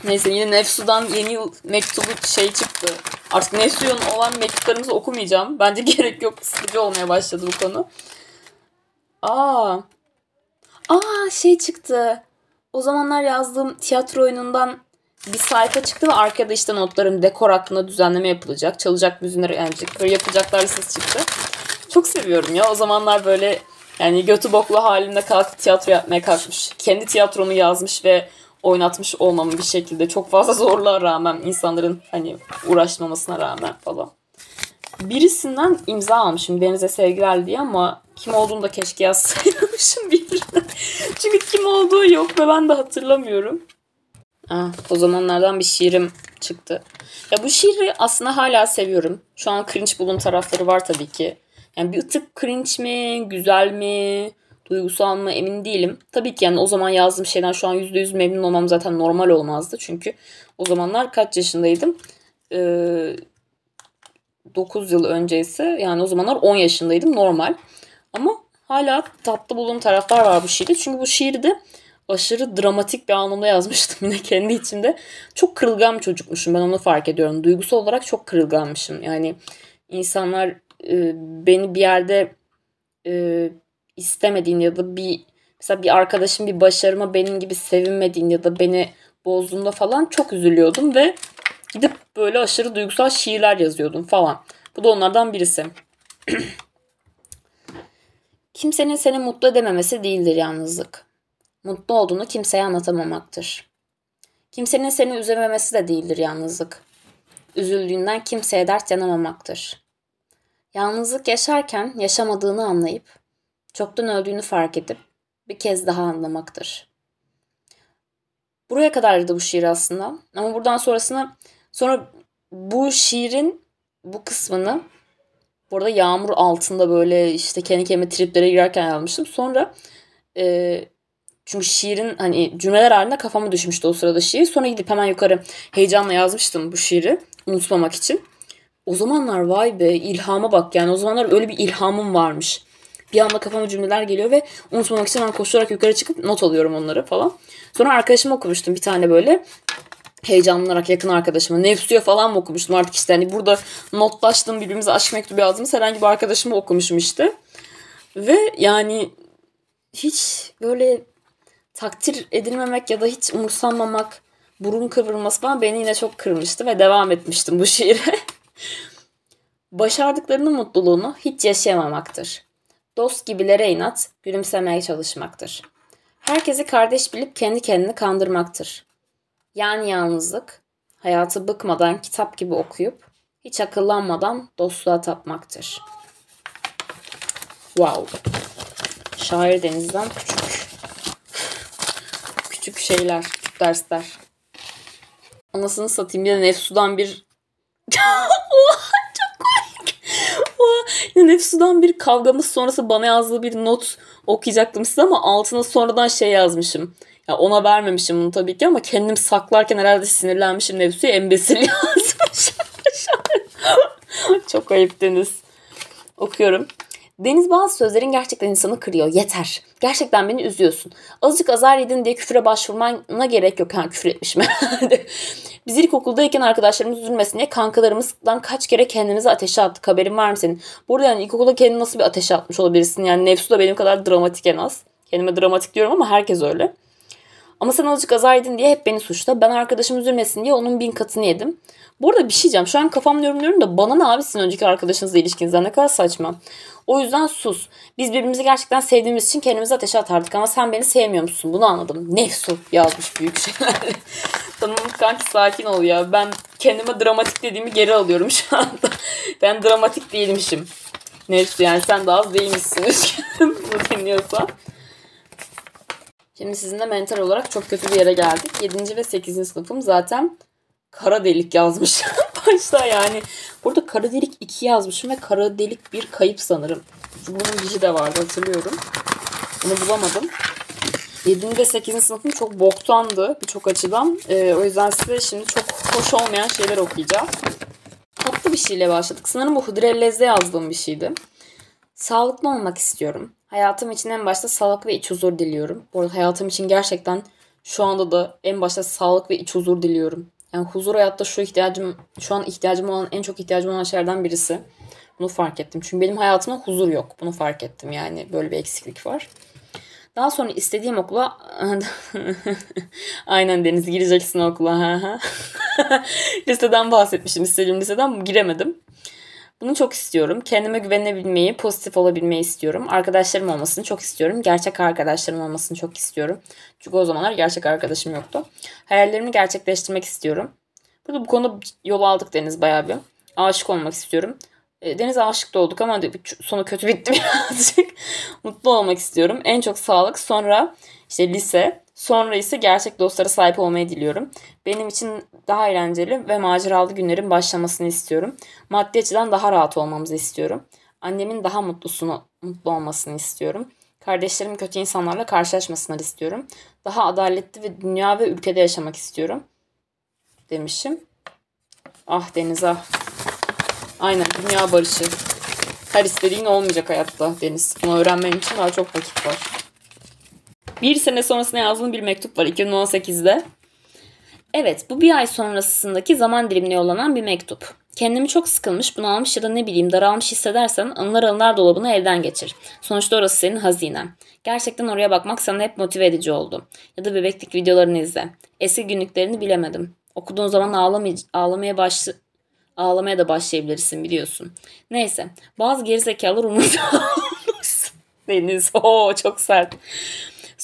Neyse yine Nefsu'dan yeni yıl mektubu şey çıktı. Artık Nefsu'nun olan mektuplarımızı okumayacağım. Bence gerek yok. Sıkıcı olmaya başladı bu konu. Aa. Aa şey çıktı. O zamanlar yazdığım tiyatro oyunundan bir sayfa çıktı ve arkada işte notlarım dekor hakkında düzenleme yapılacak. Çalacak müziğinler yani böyle yapacaklar listesi çıktı. Çok seviyorum ya. O zamanlar böyle yani götü boklu halinde kalkıp tiyatro yapmaya kalkmış. Kendi tiyatronu yazmış ve oynatmış olmamın bir şekilde çok fazla zorluğa rağmen insanların hani uğraşmamasına rağmen falan. Birisinden imza almışım Deniz'e sevgiler diye ama kim olduğunu da keşke yazsaymışım birbirine. Çünkü kim olduğu yok ve ben de hatırlamıyorum. Ah, o zamanlardan bir şiirim çıktı. Ya bu şiiri aslında hala seviyorum. Şu an cringe bulun tarafları var tabii ki. Yani bir tık cringe mi, güzel mi, duygusal mı emin değilim. Tabii ki yani o zaman yazdığım şeyden şu an %100 memnun olmam zaten normal olmazdı. Çünkü o zamanlar kaç yaşındaydım? Ee, 9 yıl önceyse yani o zamanlar 10 yaşındaydım normal. Ama hala tatlı bulduğum taraflar var bu şiirde. Çünkü bu şiirde aşırı dramatik bir anlamda yazmıştım yine kendi içimde. Çok kırılgan bir çocukmuşum ben onu fark ediyorum. Duygusal olarak çok kırılganmışım. Yani insanlar e, beni bir yerde e, istemediğini ya da bir mesela bir arkadaşım bir başarıma benim gibi sevinmediğini ya da beni bozduğunda falan çok üzülüyordum ve gidip böyle aşırı duygusal şiirler yazıyordum falan. Bu da onlardan birisi. Kimsenin seni mutlu edememesi değildir yalnızlık. Mutlu olduğunu kimseye anlatamamaktır. Kimsenin seni üzememesi de değildir yalnızlık. Üzüldüğünden kimseye dert yanamamaktır. Yalnızlık yaşarken yaşamadığını anlayıp, çoktan öldüğünü fark edip bir kez daha anlamaktır. Buraya kadardı bu şiir aslında. Ama buradan sonrasını, sonra bu şiirin bu kısmını burada yağmur altında böyle işte kendi kendime triplere girerken yazmıştım. Sonra e, çünkü şiirin hani cümleler halinde kafama düşmüştü o sırada şiir. Sonra gidip hemen yukarı heyecanla yazmıştım bu şiiri unutmamak için. O zamanlar vay be ilhama bak yani o zamanlar öyle bir ilhamım varmış. Bir anda kafama cümleler geliyor ve unutmamak için ben koşarak yukarı çıkıp not alıyorum onları falan. Sonra arkadaşıma okumuştum bir tane böyle heyecanlanarak yakın arkadaşıma Nefsu'ya falan mı okumuştum artık işte hani burada notlaştığım birbirimize aşk mektubu yazdığımız herhangi bir arkadaşıma okumuşum işte. Ve yani hiç böyle takdir edilmemek ya da hiç umursanmamak, burun kıvırması falan beni yine çok kırmıştı ve devam etmiştim bu şiire. Başardıklarının mutluluğunu hiç yaşayamamaktır. Dost gibilere inat, gülümsemeye çalışmaktır. Herkesi kardeş bilip kendi kendini kandırmaktır. Yani yalnızlık, hayatı bıkmadan kitap gibi okuyup, hiç akıllanmadan dostluğa tapmaktır. Wow. Şair Deniz'den küçük küçük şeyler, dersler. Anasını satayım. De Nefsu'dan bir... Çok komik. Ya Nefsu'dan bir kavgamız sonrası bana yazdığı bir not okuyacaktım size ama altına sonradan şey yazmışım. Ya ona vermemişim bunu tabii ki ama kendim saklarken herhalde sinirlenmişim Nefsu'ya embesil yazmışım. çok ayıp Deniz. Okuyorum. Deniz bazı sözlerin gerçekten insanı kırıyor. Yeter. Gerçekten beni üzüyorsun. Azıcık azar yedin diye küfüre başvurmana gerek yok. Ha küfür etmişim herhalde. Biz ilkokuldayken arkadaşlarımız üzülmesin diye kankalarımızdan kaç kere kendimizi ateşe attık. Haberin var mı senin? Burada yani ilkokulda kendini nasıl bir ateşe atmış olabilirsin? Yani Nefsu da benim kadar dramatik en az. Kendime dramatik diyorum ama herkes öyle. Ama sen azıcık azar yedin diye hep beni suçla. Ben arkadaşım üzülmesin diye onun bin katını yedim. Bu arada bir şey diyeceğim. Şu an kafamda yorumluyorum da bana ne abi önceki arkadaşınızla ilişkinizden ne kadar saçma. O yüzden sus. Biz birbirimizi gerçekten sevdiğimiz için kendimizi ateşe atardık ama sen beni sevmiyor musun? Bunu anladım. Nefsu yazmış büyük şeyler. tamam kanki sakin ol ya. Ben kendime dramatik dediğimi geri alıyorum şu anda. ben dramatik değilmişim. Nefsu yani sen daha az değilmişsin. Bunu dinliyorsan. Şimdi sizinle mental olarak çok kötü bir yere geldik. 7. ve 8. sınıfım zaten kara delik yazmış başta yani. Burada kara delik 2 yazmışım ve kara delik bir kayıp sanırım. Bunun bir de vardı hatırlıyorum. Bunu bulamadım. 7. ve 8. sınıfım çok boktandı birçok açıdan. Ee, o yüzden size şimdi çok hoş olmayan şeyler okuyacağım. Tatlı bir şeyle başladık. Sanırım bu Hıdrellez'de yazdığım bir şeydi. Sağlıklı olmak istiyorum. Hayatım için en başta sağlık ve iç huzur diliyorum. Bu arada hayatım için gerçekten şu anda da en başta sağlık ve iç huzur diliyorum. Yani huzur hayatta şu ihtiyacım, şu an ihtiyacım olan, en çok ihtiyacım olan şeylerden birisi. Bunu fark ettim. Çünkü benim hayatımda huzur yok. Bunu fark ettim. Yani böyle bir eksiklik var. Daha sonra istediğim okula aynen Deniz gireceksin okula. liseden bahsetmişim. İstediğim liseden giremedim. Bunu çok istiyorum. Kendime güvenebilmeyi, pozitif olabilmeyi istiyorum. Arkadaşlarım olmasını çok istiyorum. Gerçek arkadaşlarım olmasını çok istiyorum. Çünkü o zamanlar gerçek arkadaşım yoktu. Hayallerimi gerçekleştirmek istiyorum. Burada bu konuda yol aldık Deniz bayağı bir. Aşık olmak istiyorum. E, Deniz aşık da olduk ama sonu kötü bitti birazcık. Mutlu olmak istiyorum. En çok sağlık. Sonra işte lise. Sonra ise gerçek dostlara sahip olmayı diliyorum. Benim için daha eğlenceli ve maceralı günlerin başlamasını istiyorum. Maddi açıdan daha rahat olmamızı istiyorum. Annemin daha mutlusunu, mutlu olmasını istiyorum. Kardeşlerim kötü insanlarla karşılaşmasınlar istiyorum. Daha adaletli ve dünya ve ülkede yaşamak istiyorum. Demişim. Ah Deniz ah. Aynen dünya barışı. Her istediğin olmayacak hayatta Deniz. Bunu öğrenmem için daha çok vakit var. Bir sene sonrasında yazdığım bir mektup var 2018'de. Evet bu bir ay sonrasındaki zaman dilimine yollanan bir mektup. Kendimi çok sıkılmış, bunalmış ya da ne bileyim daralmış hissedersen anılar anılar dolabını elden geçir. Sonuçta orası senin hazinen. Gerçekten oraya bakmak sana hep motive edici oldu. Ya da bebeklik videolarını izle. Eski günlüklerini bilemedim. Okuduğun zaman ağlamay ağlamaya başlı ağlamaya da başlayabilirsin biliyorsun. Neyse bazı gerizekalılar umurda Deniz o çok sert.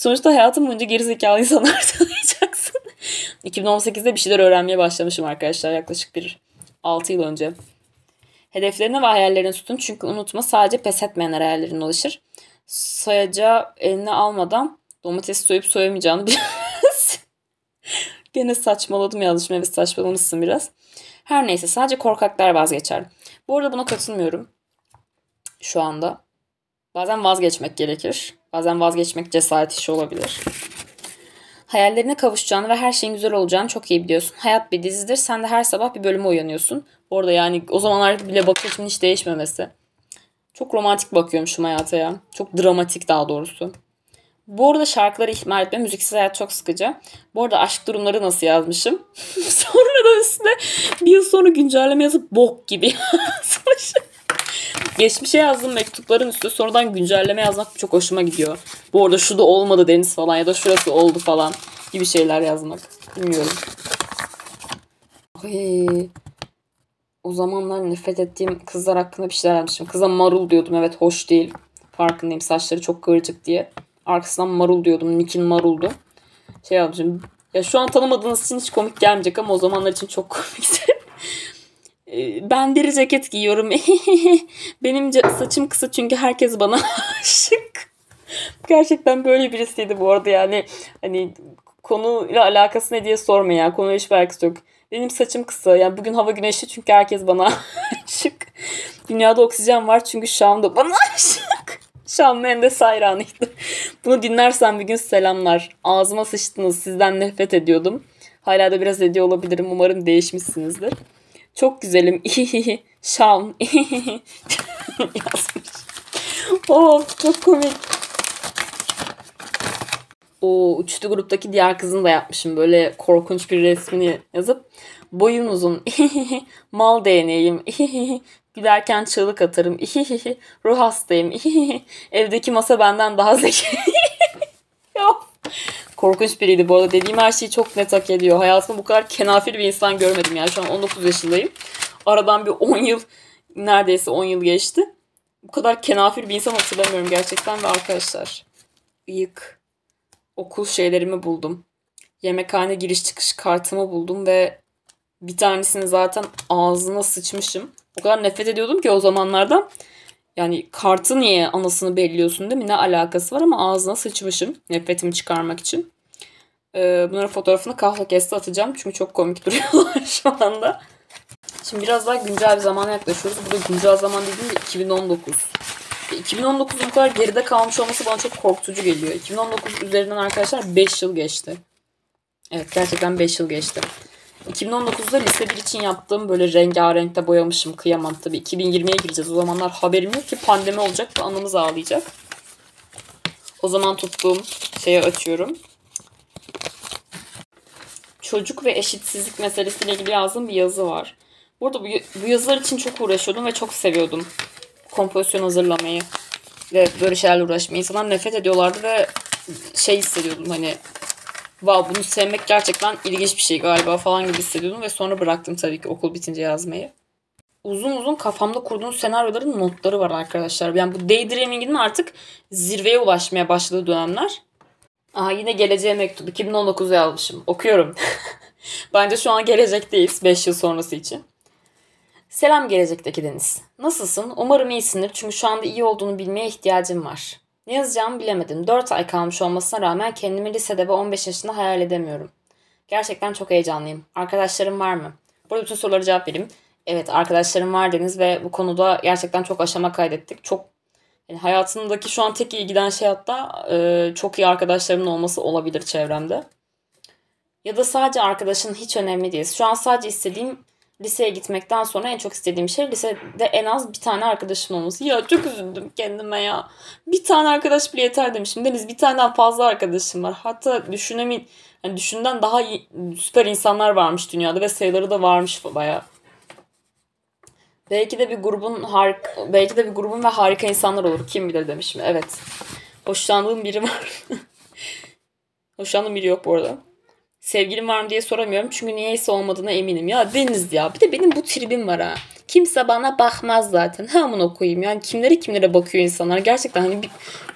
Sonuçta hayatım boyunca gerizekalı insanlar tanıyacaksın. 2018'de bir şeyler öğrenmeye başlamışım arkadaşlar yaklaşık bir 6 yıl önce. Hedeflerine ve hayallerini tutun çünkü unutma sadece pes etmeyenler hayallerine ulaşır. Soyacağı eline almadan domates soyup soyamayacağını biraz. Gene saçmaladım yanlış evet saçmalamışsın biraz. Her neyse sadece korkaklar vazgeçer. Bu arada buna katılmıyorum. Şu anda. Bazen vazgeçmek gerekir. Bazen vazgeçmek cesaret işi olabilir. Hayallerine kavuşacağını ve her şeyin güzel olacağını çok iyi biliyorsun. Hayat bir dizidir. Sen de her sabah bir bölüme uyanıyorsun. Orada yani o zamanlar bile bakış açımın hiç değişmemesi. Çok romantik bakıyormuşum hayata ya. Çok dramatik daha doğrusu. Bu arada şarkıları ihmal etme. Müziksiz hayat çok sıkıcı. Bu arada aşk durumları nasıl yazmışım. sonra da üstüne bir yıl sonra güncelleme yazıp bok gibi Geçmişe yazdığım mektupların üstüne sonradan güncelleme yazmak çok hoşuma gidiyor. Bu arada şu da olmadı Deniz falan ya da şurası oldu falan gibi şeyler yazmak. Bilmiyorum. Ay, o zamanlar nefret ettiğim kızlar hakkında bir şeyler yazmışım. Kıza marul diyordum evet hoş değil. Farkındayım saçları çok kıvırcık diye. Arkasından marul diyordum. Nick'in maruldu. Şey yapmışım. Ya şu an tanımadığınız için hiç komik gelmeyecek ama o zamanlar için çok komikti. Ee, ben deri ceket giyiyorum. Benim saçım kısa çünkü herkes bana aşık. Gerçekten böyle birisiydi bu arada yani. Hani konuyla alakası ne diye sorma ya. Konuyla hiçbir alakası yok. Benim saçım kısa. Yani bugün hava güneşli çünkü herkes bana aşık. Dünyada oksijen var çünkü Şam da bana aşık. Şam'ın Endes hayranıydı. Bunu dinlersen bir gün selamlar. Ağzıma sıçtınız. Sizden nefret ediyordum. Hala da biraz ediyor olabilirim. Umarım değişmişsinizdir. Çok güzelim. Şam. yazmış. Of çok komik. O uçtu gruptaki diğer kızını da yapmışım. Böyle korkunç bir resmini yazıp boyun uzun. Mal değneğim. Gülerken çığlık atarım. Ruh hastayım. Evdeki masa benden daha zeki. Korkunç biriydi bu arada. Dediğim her şeyi çok net hak ediyor. Hayatımda bu kadar kenafir bir insan görmedim. Yani şu an 19 yaşındayım. Aradan bir 10 yıl neredeyse 10 yıl geçti. Bu kadar kenafir bir insan hatırlamıyorum gerçekten ve arkadaşlar. Yık. Okul şeylerimi buldum. Yemekhane giriş çıkış kartımı buldum ve bir tanesini zaten ağzına sıçmışım. O kadar nefret ediyordum ki o zamanlarda. Yani kartı niye anasını belliyorsun değil mi? Ne alakası var ama ağzına sıçmışım nefretimi çıkarmak için. Ee, bunların fotoğrafını kahve kesti atacağım. Çünkü çok komik duruyorlar şu anda. Şimdi biraz daha güncel bir zamana yaklaşıyoruz. Bu da güncel zaman dediğim de 2019. 2019'un bu kadar geride kalmış olması bana çok korkutucu geliyor. 2019 üzerinden arkadaşlar 5 yıl geçti. Evet gerçekten 5 yıl geçti. 2019'da lise 1 için yaptığım böyle rengarenkte boyamışım. Kıyamam tabii. 2020'ye gireceğiz. O zamanlar haberim yok ki pandemi olacak ve anımız ağlayacak. O zaman tuttuğum şeye açıyorum. Çocuk ve eşitsizlik meselesiyle ilgili yazdığım bir yazı var. Burada bu, bu yazılar için çok uğraşıyordum ve çok seviyordum. Kompozisyon hazırlamayı ve böyle şeylerle uğraşmayı. İnsanlar nefret ediyorlardı ve şey hissediyordum hani wow bunu sevmek gerçekten ilginç bir şey galiba falan gibi hissediyordum ve sonra bıraktım tabii ki okul bitince yazmayı. Uzun uzun kafamda kurduğum senaryoların notları var arkadaşlar. Yani bu daydreaming'in artık zirveye ulaşmaya başladığı dönemler. Aha yine geleceğe mektup 2019'da yazmışım. Okuyorum. Bence şu an gelecekteyiz 5 yıl sonrası için. Selam gelecekteki Deniz. Nasılsın? Umarım iyisindir çünkü şu anda iyi olduğunu bilmeye ihtiyacım var. Ne yazacağımı bilemedim. 4 ay kalmış olmasına rağmen kendimi lisede ve 15 yaşında hayal edemiyorum. Gerçekten çok heyecanlıyım. Arkadaşlarım var mı? Burada bütün sorulara cevap vereyim. Evet arkadaşlarım var Deniz ve bu konuda gerçekten çok aşama kaydettik. Çok yani hayatımdaki şu an tek iyi giden şey hatta e, çok iyi arkadaşlarımın olması olabilir çevremde. Ya da sadece arkadaşın hiç önemli değil. Şu an sadece istediğim liseye gitmekten sonra en çok istediğim şey lisede en az bir tane arkadaşım olması. Ya çok üzüldüm kendime ya. Bir tane arkadaş bile yeter demişim. Deniz bir taneden fazla arkadaşım var. Hatta düşünemin yani düşünden daha iyi, süper insanlar varmış dünyada ve sayıları da varmış baya. Belki de bir grubun harika, belki de bir grubun ve harika insanlar olur. Kim bilir demişim. Evet. Hoşlandığım biri var. Hoşlandığım biri yok bu arada. Sevgilim var mı diye soramıyorum. Çünkü niyeyse olmadığına eminim. Ya Deniz ya. Bir de benim bu tribim var ha. Kimse bana bakmaz zaten. Ha amına koyayım. Yani kimlere kimlere bakıyor insanlar. Gerçekten hani bir,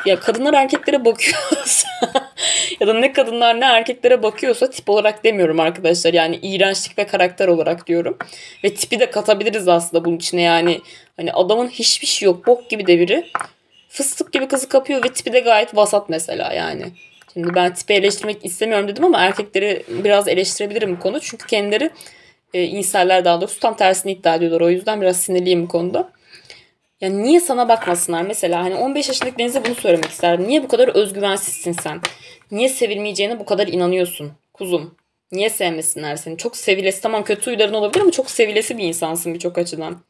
ya kadınlar erkeklere bakıyorsa ya da ne kadınlar ne erkeklere bakıyorsa tip olarak demiyorum arkadaşlar. Yani iğrençlik ve karakter olarak diyorum. Ve tipi de katabiliriz aslında bunun içine yani. Hani adamın hiçbir şey yok. Bok gibi de biri. Fıstık gibi kızı kapıyor ve tipi de gayet vasat mesela yani. Şimdi ben tipi eleştirmek istemiyorum dedim ama erkekleri biraz eleştirebilirim bu konu. Çünkü kendileri e, inseller daha doğrusu tam tersini iddia ediyorlar. O yüzden biraz sinirliyim bu konuda. Yani niye sana bakmasınlar mesela? Hani 15 yaşındaki Deniz'e bunu söylemek isterdim. Niye bu kadar özgüvensizsin sen? Niye sevilmeyeceğine bu kadar inanıyorsun kuzum? Niye sevmesinler seni? Çok sevilesi tamam kötü huyların olabilir ama çok sevilesi bir insansın birçok açıdan.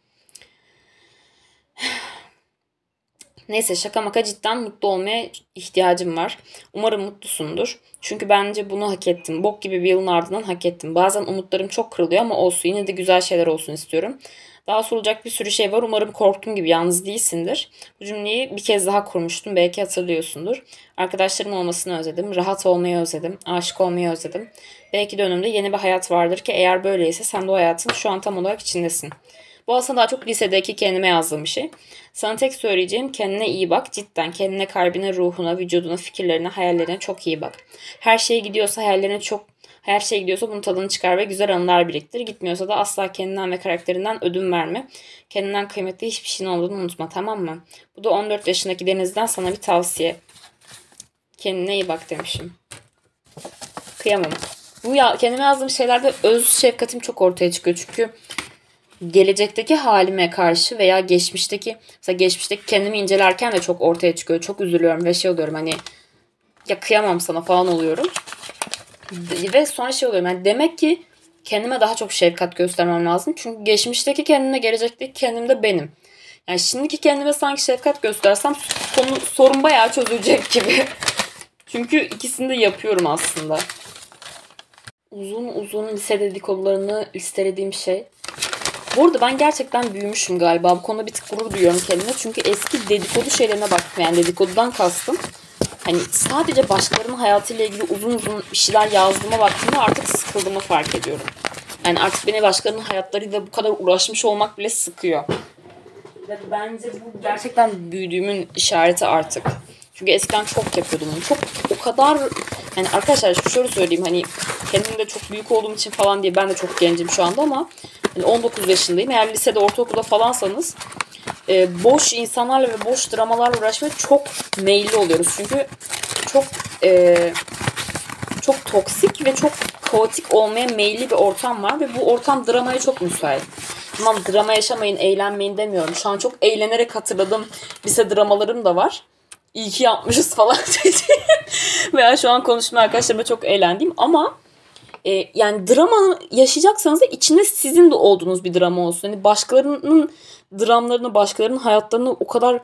Neyse şaka maka cidden mutlu olmaya ihtiyacım var. Umarım mutlusundur. Çünkü bence bunu hak ettim. Bok gibi bir yılın ardından hak ettim. Bazen umutlarım çok kırılıyor ama olsun. Yine de güzel şeyler olsun istiyorum. Daha sorulacak bir sürü şey var. Umarım korktuğum gibi yalnız değilsindir. Bu cümleyi bir kez daha kurmuştum. Belki hatırlıyorsundur. Arkadaşlarım olmasını özledim. Rahat olmayı özledim. Aşık olmayı özledim. Belki de önümde yeni bir hayat vardır ki eğer böyleyse sen de o hayatın şu an tam olarak içindesin. Bu aslında daha çok lisedeki kendime yazdığım bir şey. Sana tek söyleyeceğim kendine iyi bak. Cidden kendine, kalbine, ruhuna, vücuduna, fikirlerine, hayallerine çok iyi bak. Her şey gidiyorsa hayallerine çok her şey gidiyorsa bunun tadını çıkar ve güzel anılar biriktir. Gitmiyorsa da asla kendinden ve karakterinden ödün verme. Kendinden kıymetli hiçbir şeyin olduğunu unutma tamam mı? Bu da 14 yaşındaki Deniz'den sana bir tavsiye. Kendine iyi bak demişim. Kıyamam. Bu ya, kendime yazdığım şeylerde öz şefkatim çok ortaya çıkıyor. Çünkü gelecekteki halime karşı veya geçmişteki mesela geçmişteki kendimi incelerken de çok ortaya çıkıyor. Çok üzülüyorum ve şey oluyorum hani ya kıyamam sana falan oluyorum. Ve sonra şey oluyorum yani demek ki kendime daha çok şefkat göstermem lazım. Çünkü geçmişteki kendimle gelecekteki kendim de benim. Yani şimdiki kendime sanki şefkat göstersem konu, sorun bayağı çözülecek gibi. Çünkü ikisini de yapıyorum aslında. Uzun uzun lise dedikodularını listelediğim şey. Bu arada ben gerçekten büyümüşüm galiba. Bu konuda bir tık gurur duyuyorum kendime. Çünkü eski dedikodu şeylerine baktım. Yani dedikodudan kastım. Hani sadece başkalarının hayatıyla ilgili uzun uzun bir şeyler yazdığıma baktığımda artık sıkıldığımı fark ediyorum. Yani artık beni başkalarının hayatlarıyla bu kadar uğraşmış olmak bile sıkıyor. Ve bence bu gerçekten büyüdüğümün işareti artık. Çünkü eskiden çok yapıyordum onu. Çok o kadar hani arkadaşlar şöyle söyleyeyim hani kendim de çok büyük olduğum için falan diye ben de çok gencim şu anda ama hani 19 yaşındayım. Eğer lisede ortaokulda falansanız e, boş insanlarla ve boş dramalarla uğraşmaya çok meyilli oluyoruz. Çünkü çok e, çok toksik ve çok kaotik olmaya meyilli bir ortam var ve bu ortam dramaya çok müsait. Tamam drama yaşamayın, eğlenmeyin demiyorum. Şu an çok eğlenerek hatırladım. Lise dramalarım da var. İyi ki yapmışız falan. Veya şu an konuşma arkadaşlarımla çok eğlendiğim ama e, yani drama yaşayacaksanız da içinde sizin de olduğunuz bir drama olsun. Hani başkalarının dramlarını, başkalarının hayatlarını o kadar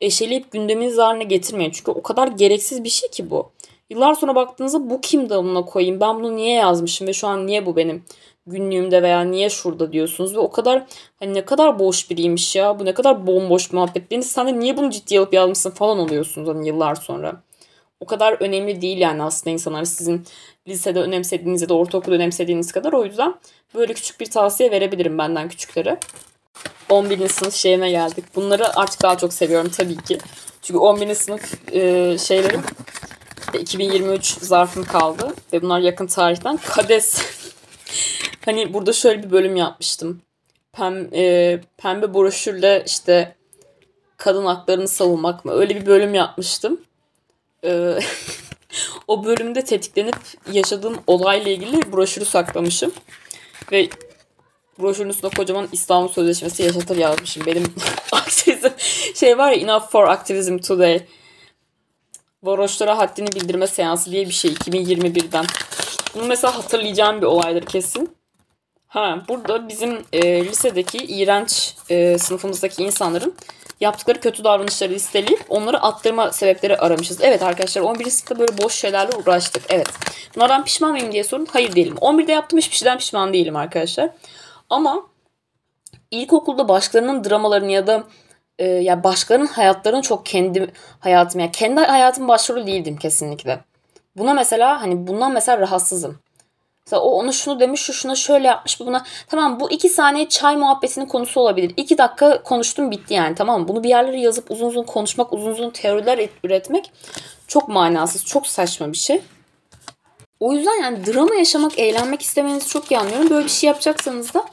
eşeleyip gündeminiz haline getirmeyin. Çünkü o kadar gereksiz bir şey ki bu. Yıllar sonra baktığınızda bu kim dalına koyayım? Ben bunu niye yazmışım ve şu an niye bu benim günlüğümde veya niye şurada diyorsunuz ve o kadar hani ne kadar boş biriymiş ya bu ne kadar bomboş muhabbet. Deniz sen de niye bunu ciddiye alıp yazmışsın falan oluyorsunuz hani yıllar sonra. O kadar önemli değil yani aslında insanlar sizin lisede önemsediğiniz ya da ortaokulda önemsediğiniz kadar. O yüzden böyle küçük bir tavsiye verebilirim benden küçüklere. 11. sınıf şeyine geldik. Bunları artık daha çok seviyorum tabii ki. Çünkü 11. sınıf e, şeylerim 2023 zarfım kaldı. Ve bunlar yakın tarihten. Kades. Hani burada şöyle bir bölüm yapmıştım. Pem, e, pembe broşürle işte kadın haklarını savunmak mı? Öyle bir bölüm yapmıştım. E, o bölümde tetiklenip yaşadığım olayla ilgili broşürü saklamışım. Ve broşürün üstünde kocaman İstanbul Sözleşmesi yaşatır yazmışım. Benim aktivizm şey var ya Enough for Activism Today. Varoşlara haddini bildirme seansı diye bir şey 2021'den. Bunu mesela hatırlayacağım bir olaydır kesin. Ha burada bizim e, lisedeki iğrenç e, sınıfımızdaki insanların yaptıkları kötü davranışları listeleyip onları attırma sebepleri aramışız. Evet arkadaşlar 11. sınıfta böyle boş şeylerle uğraştık. Evet. Bunlardan pişman mıyım diye sorun. Hayır değilim. 11'de yaptığım hiçbir şeyden pişman değilim arkadaşlar. Ama ilkokulda başkalarının dramalarını ya da e, ya başkalarının hayatlarını çok kendi hayatım yani kendi hayatım başrolü değildim kesinlikle. Buna mesela hani bundan mesela rahatsızım. Mesela o onu şunu demiş, şu şuna şöyle yapmış, bu buna. Tamam bu iki saniye çay muhabbetinin konusu olabilir. İki dakika konuştum bitti yani tamam? Bunu bir yerlere yazıp uzun uzun konuşmak, uzun uzun teoriler üretmek çok manasız, çok saçma bir şey. O yüzden yani drama yaşamak, eğlenmek istemenizi çok iyi anlıyorum. Böyle bir şey yapacaksanız da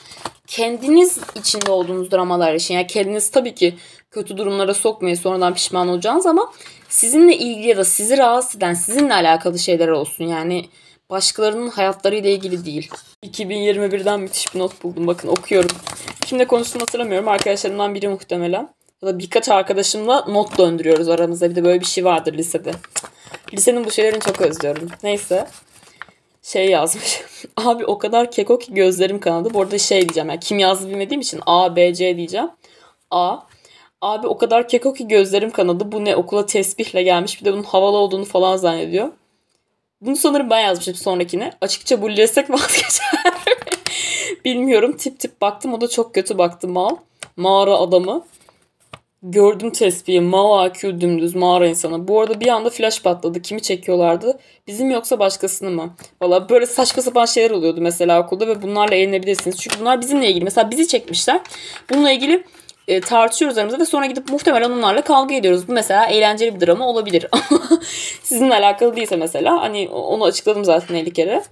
kendiniz içinde olduğunuz dramalar yaşayın. Yani kendiniz tabii ki kötü durumlara sokmayın sonradan pişman olacağınız ama sizinle ilgili ya da sizi rahatsız eden, sizinle alakalı şeyler olsun. Yani başkalarının hayatlarıyla ilgili değil. 2021'den müthiş bir not buldum. Bakın okuyorum. Kimle konuştuğumu hatırlamıyorum. Arkadaşlarımdan biri muhtemelen. Ya da birkaç arkadaşımla not döndürüyoruz aramızda. Bir de böyle bir şey vardır lisede. Lisenin bu şeylerini çok özlüyorum. Neyse şey yazmış. Abi o kadar keko ki gözlerim kanadı. Bu arada şey diyeceğim. Yani kim yazdı bilmediğim için A, B, C diyeceğim. A. Abi o kadar keko ki gözlerim kanadı. Bu ne okula tesbihle gelmiş. Bir de bunun havalı olduğunu falan zannediyor. Bunu sanırım ben yazmışım sonrakine. Açıkça bullesek vazgeçer. Bilmiyorum. Tip tip baktım. O da çok kötü baktı mal. Mağara adamı. Gördüm tespihi. Mal AQ dümdüz mağara insanı. Bu arada bir anda flash patladı. Kimi çekiyorlardı? Bizim yoksa başkasını mı? Valla böyle saçma sapan şeyler oluyordu mesela okulda ve bunlarla eğlenebilirsiniz. Çünkü bunlar bizimle ilgili. Mesela bizi çekmişler. Bununla ilgili e, tartışıyoruz aramızda ve sonra gidip muhtemelen onlarla kavga ediyoruz. Bu mesela eğlenceli bir drama olabilir. Ama sizinle alakalı değilse mesela hani onu açıkladım zaten 50 kere.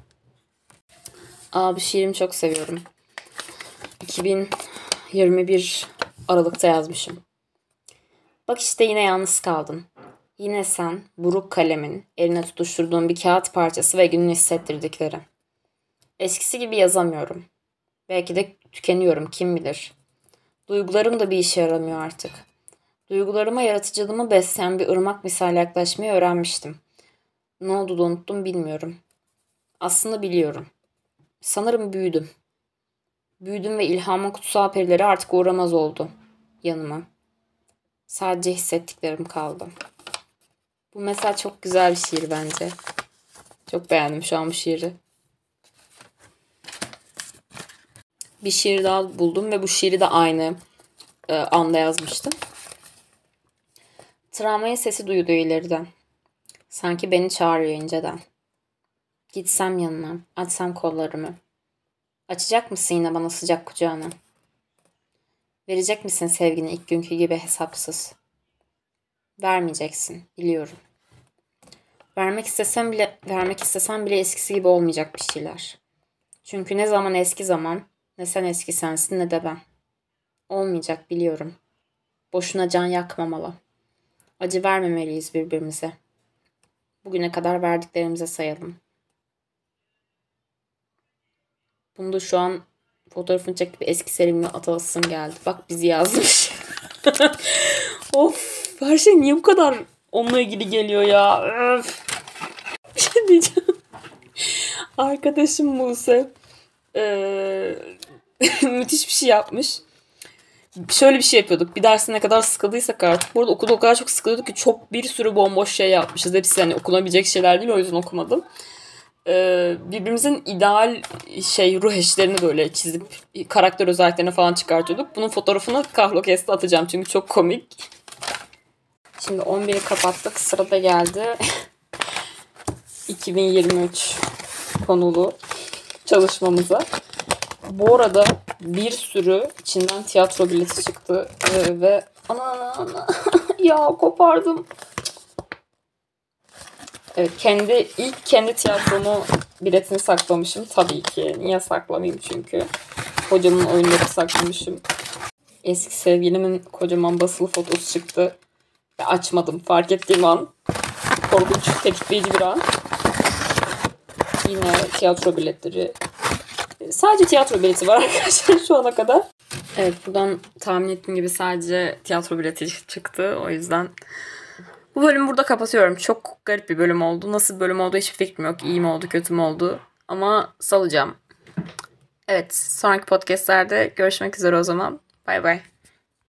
Abi şiirimi çok seviyorum. 2021 Aralık'ta yazmışım. Bak işte yine yalnız kaldın. Yine sen, buruk kalemin, eline tutuşturduğun bir kağıt parçası ve günün hissettirdikleri. Eskisi gibi yazamıyorum. Belki de tükeniyorum kim bilir. Duygularım da bir işe yaramıyor artık. Duygularıma yaratıcılığımı besleyen bir ırmak misali yaklaşmayı öğrenmiştim. Ne oldu da unuttum bilmiyorum. Aslında biliyorum. Sanırım büyüdüm. Büyüdüm ve ilhamın kutsal perileri artık uğramaz oldu yanıma. Sadece hissettiklerim kaldı. Bu mesela çok güzel bir şiir bence. Çok beğendim şu an bu şiiri. Bir şiir daha buldum ve bu şiiri de aynı e, anda yazmıştım. Tramvayın sesi duyuluyor ileriden. Sanki beni çağırıyor inceden. Gitsem yanına, açsam kollarımı. Açacak mısın yine bana sıcak kucağını? Verecek misin sevgini ilk günkü gibi hesapsız? Vermeyeceksin, biliyorum. Vermek istesem bile vermek istesem bile eskisi gibi olmayacak bir şeyler. Çünkü ne zaman eski zaman, ne sen eski sensin ne de ben. Olmayacak biliyorum. Boşuna can yakmamalı. Acı vermemeliyiz birbirimize. Bugüne kadar verdiklerimize sayalım. Bunu da şu an fotoğrafını çekip eski serimle atasım geldi. Bak bizi yazmış. of her şey niye bu kadar onunla ilgili geliyor ya. Öf. Bir şey diyeceğim. Arkadaşım Buse ee, müthiş bir şey yapmış. Şöyle bir şey yapıyorduk. Bir dersin ne kadar sıkıldıysak artık. Burada okulda o kadar çok sıkılıyorduk ki çok bir sürü bomboş şey yapmışız. Hepsi hani okunabilecek şeyler değil o yüzden okumadım. Ee, birbirimizin ideal şey ruh eşlerini böyle çizip karakter özelliklerini falan çıkartıyorduk. Bunun fotoğrafını Kahrokest'e atacağım çünkü çok komik. Şimdi 11'i kapattık. Sırada geldi. 2023 konulu çalışmamıza. Bu arada bir sürü içinden tiyatro bileti çıktı ee, ve ana ana ana ya kopardım. Kendi ilk kendi tiyatromu biletini saklamışım tabii ki. Niye saklamayayım çünkü. Hocamın oyunları saklamışım. Eski sevgilimin kocaman basılı fotosu çıktı. Ve açmadım fark ettiğim an. Korkunç, tetikleyici bir an. Yine tiyatro biletleri. Sadece tiyatro bileti var arkadaşlar şu ana kadar. Evet buradan tahmin ettiğim gibi sadece tiyatro bileti çıktı. O yüzden bu bölümü burada kapatıyorum. Çok garip bir bölüm oldu. Nasıl bölüm oldu hiçbir fikrim yok. İyi mi oldu kötü mü oldu. Ama salacağım. Evet sonraki podcastlerde görüşmek üzere o zaman. Bay bay.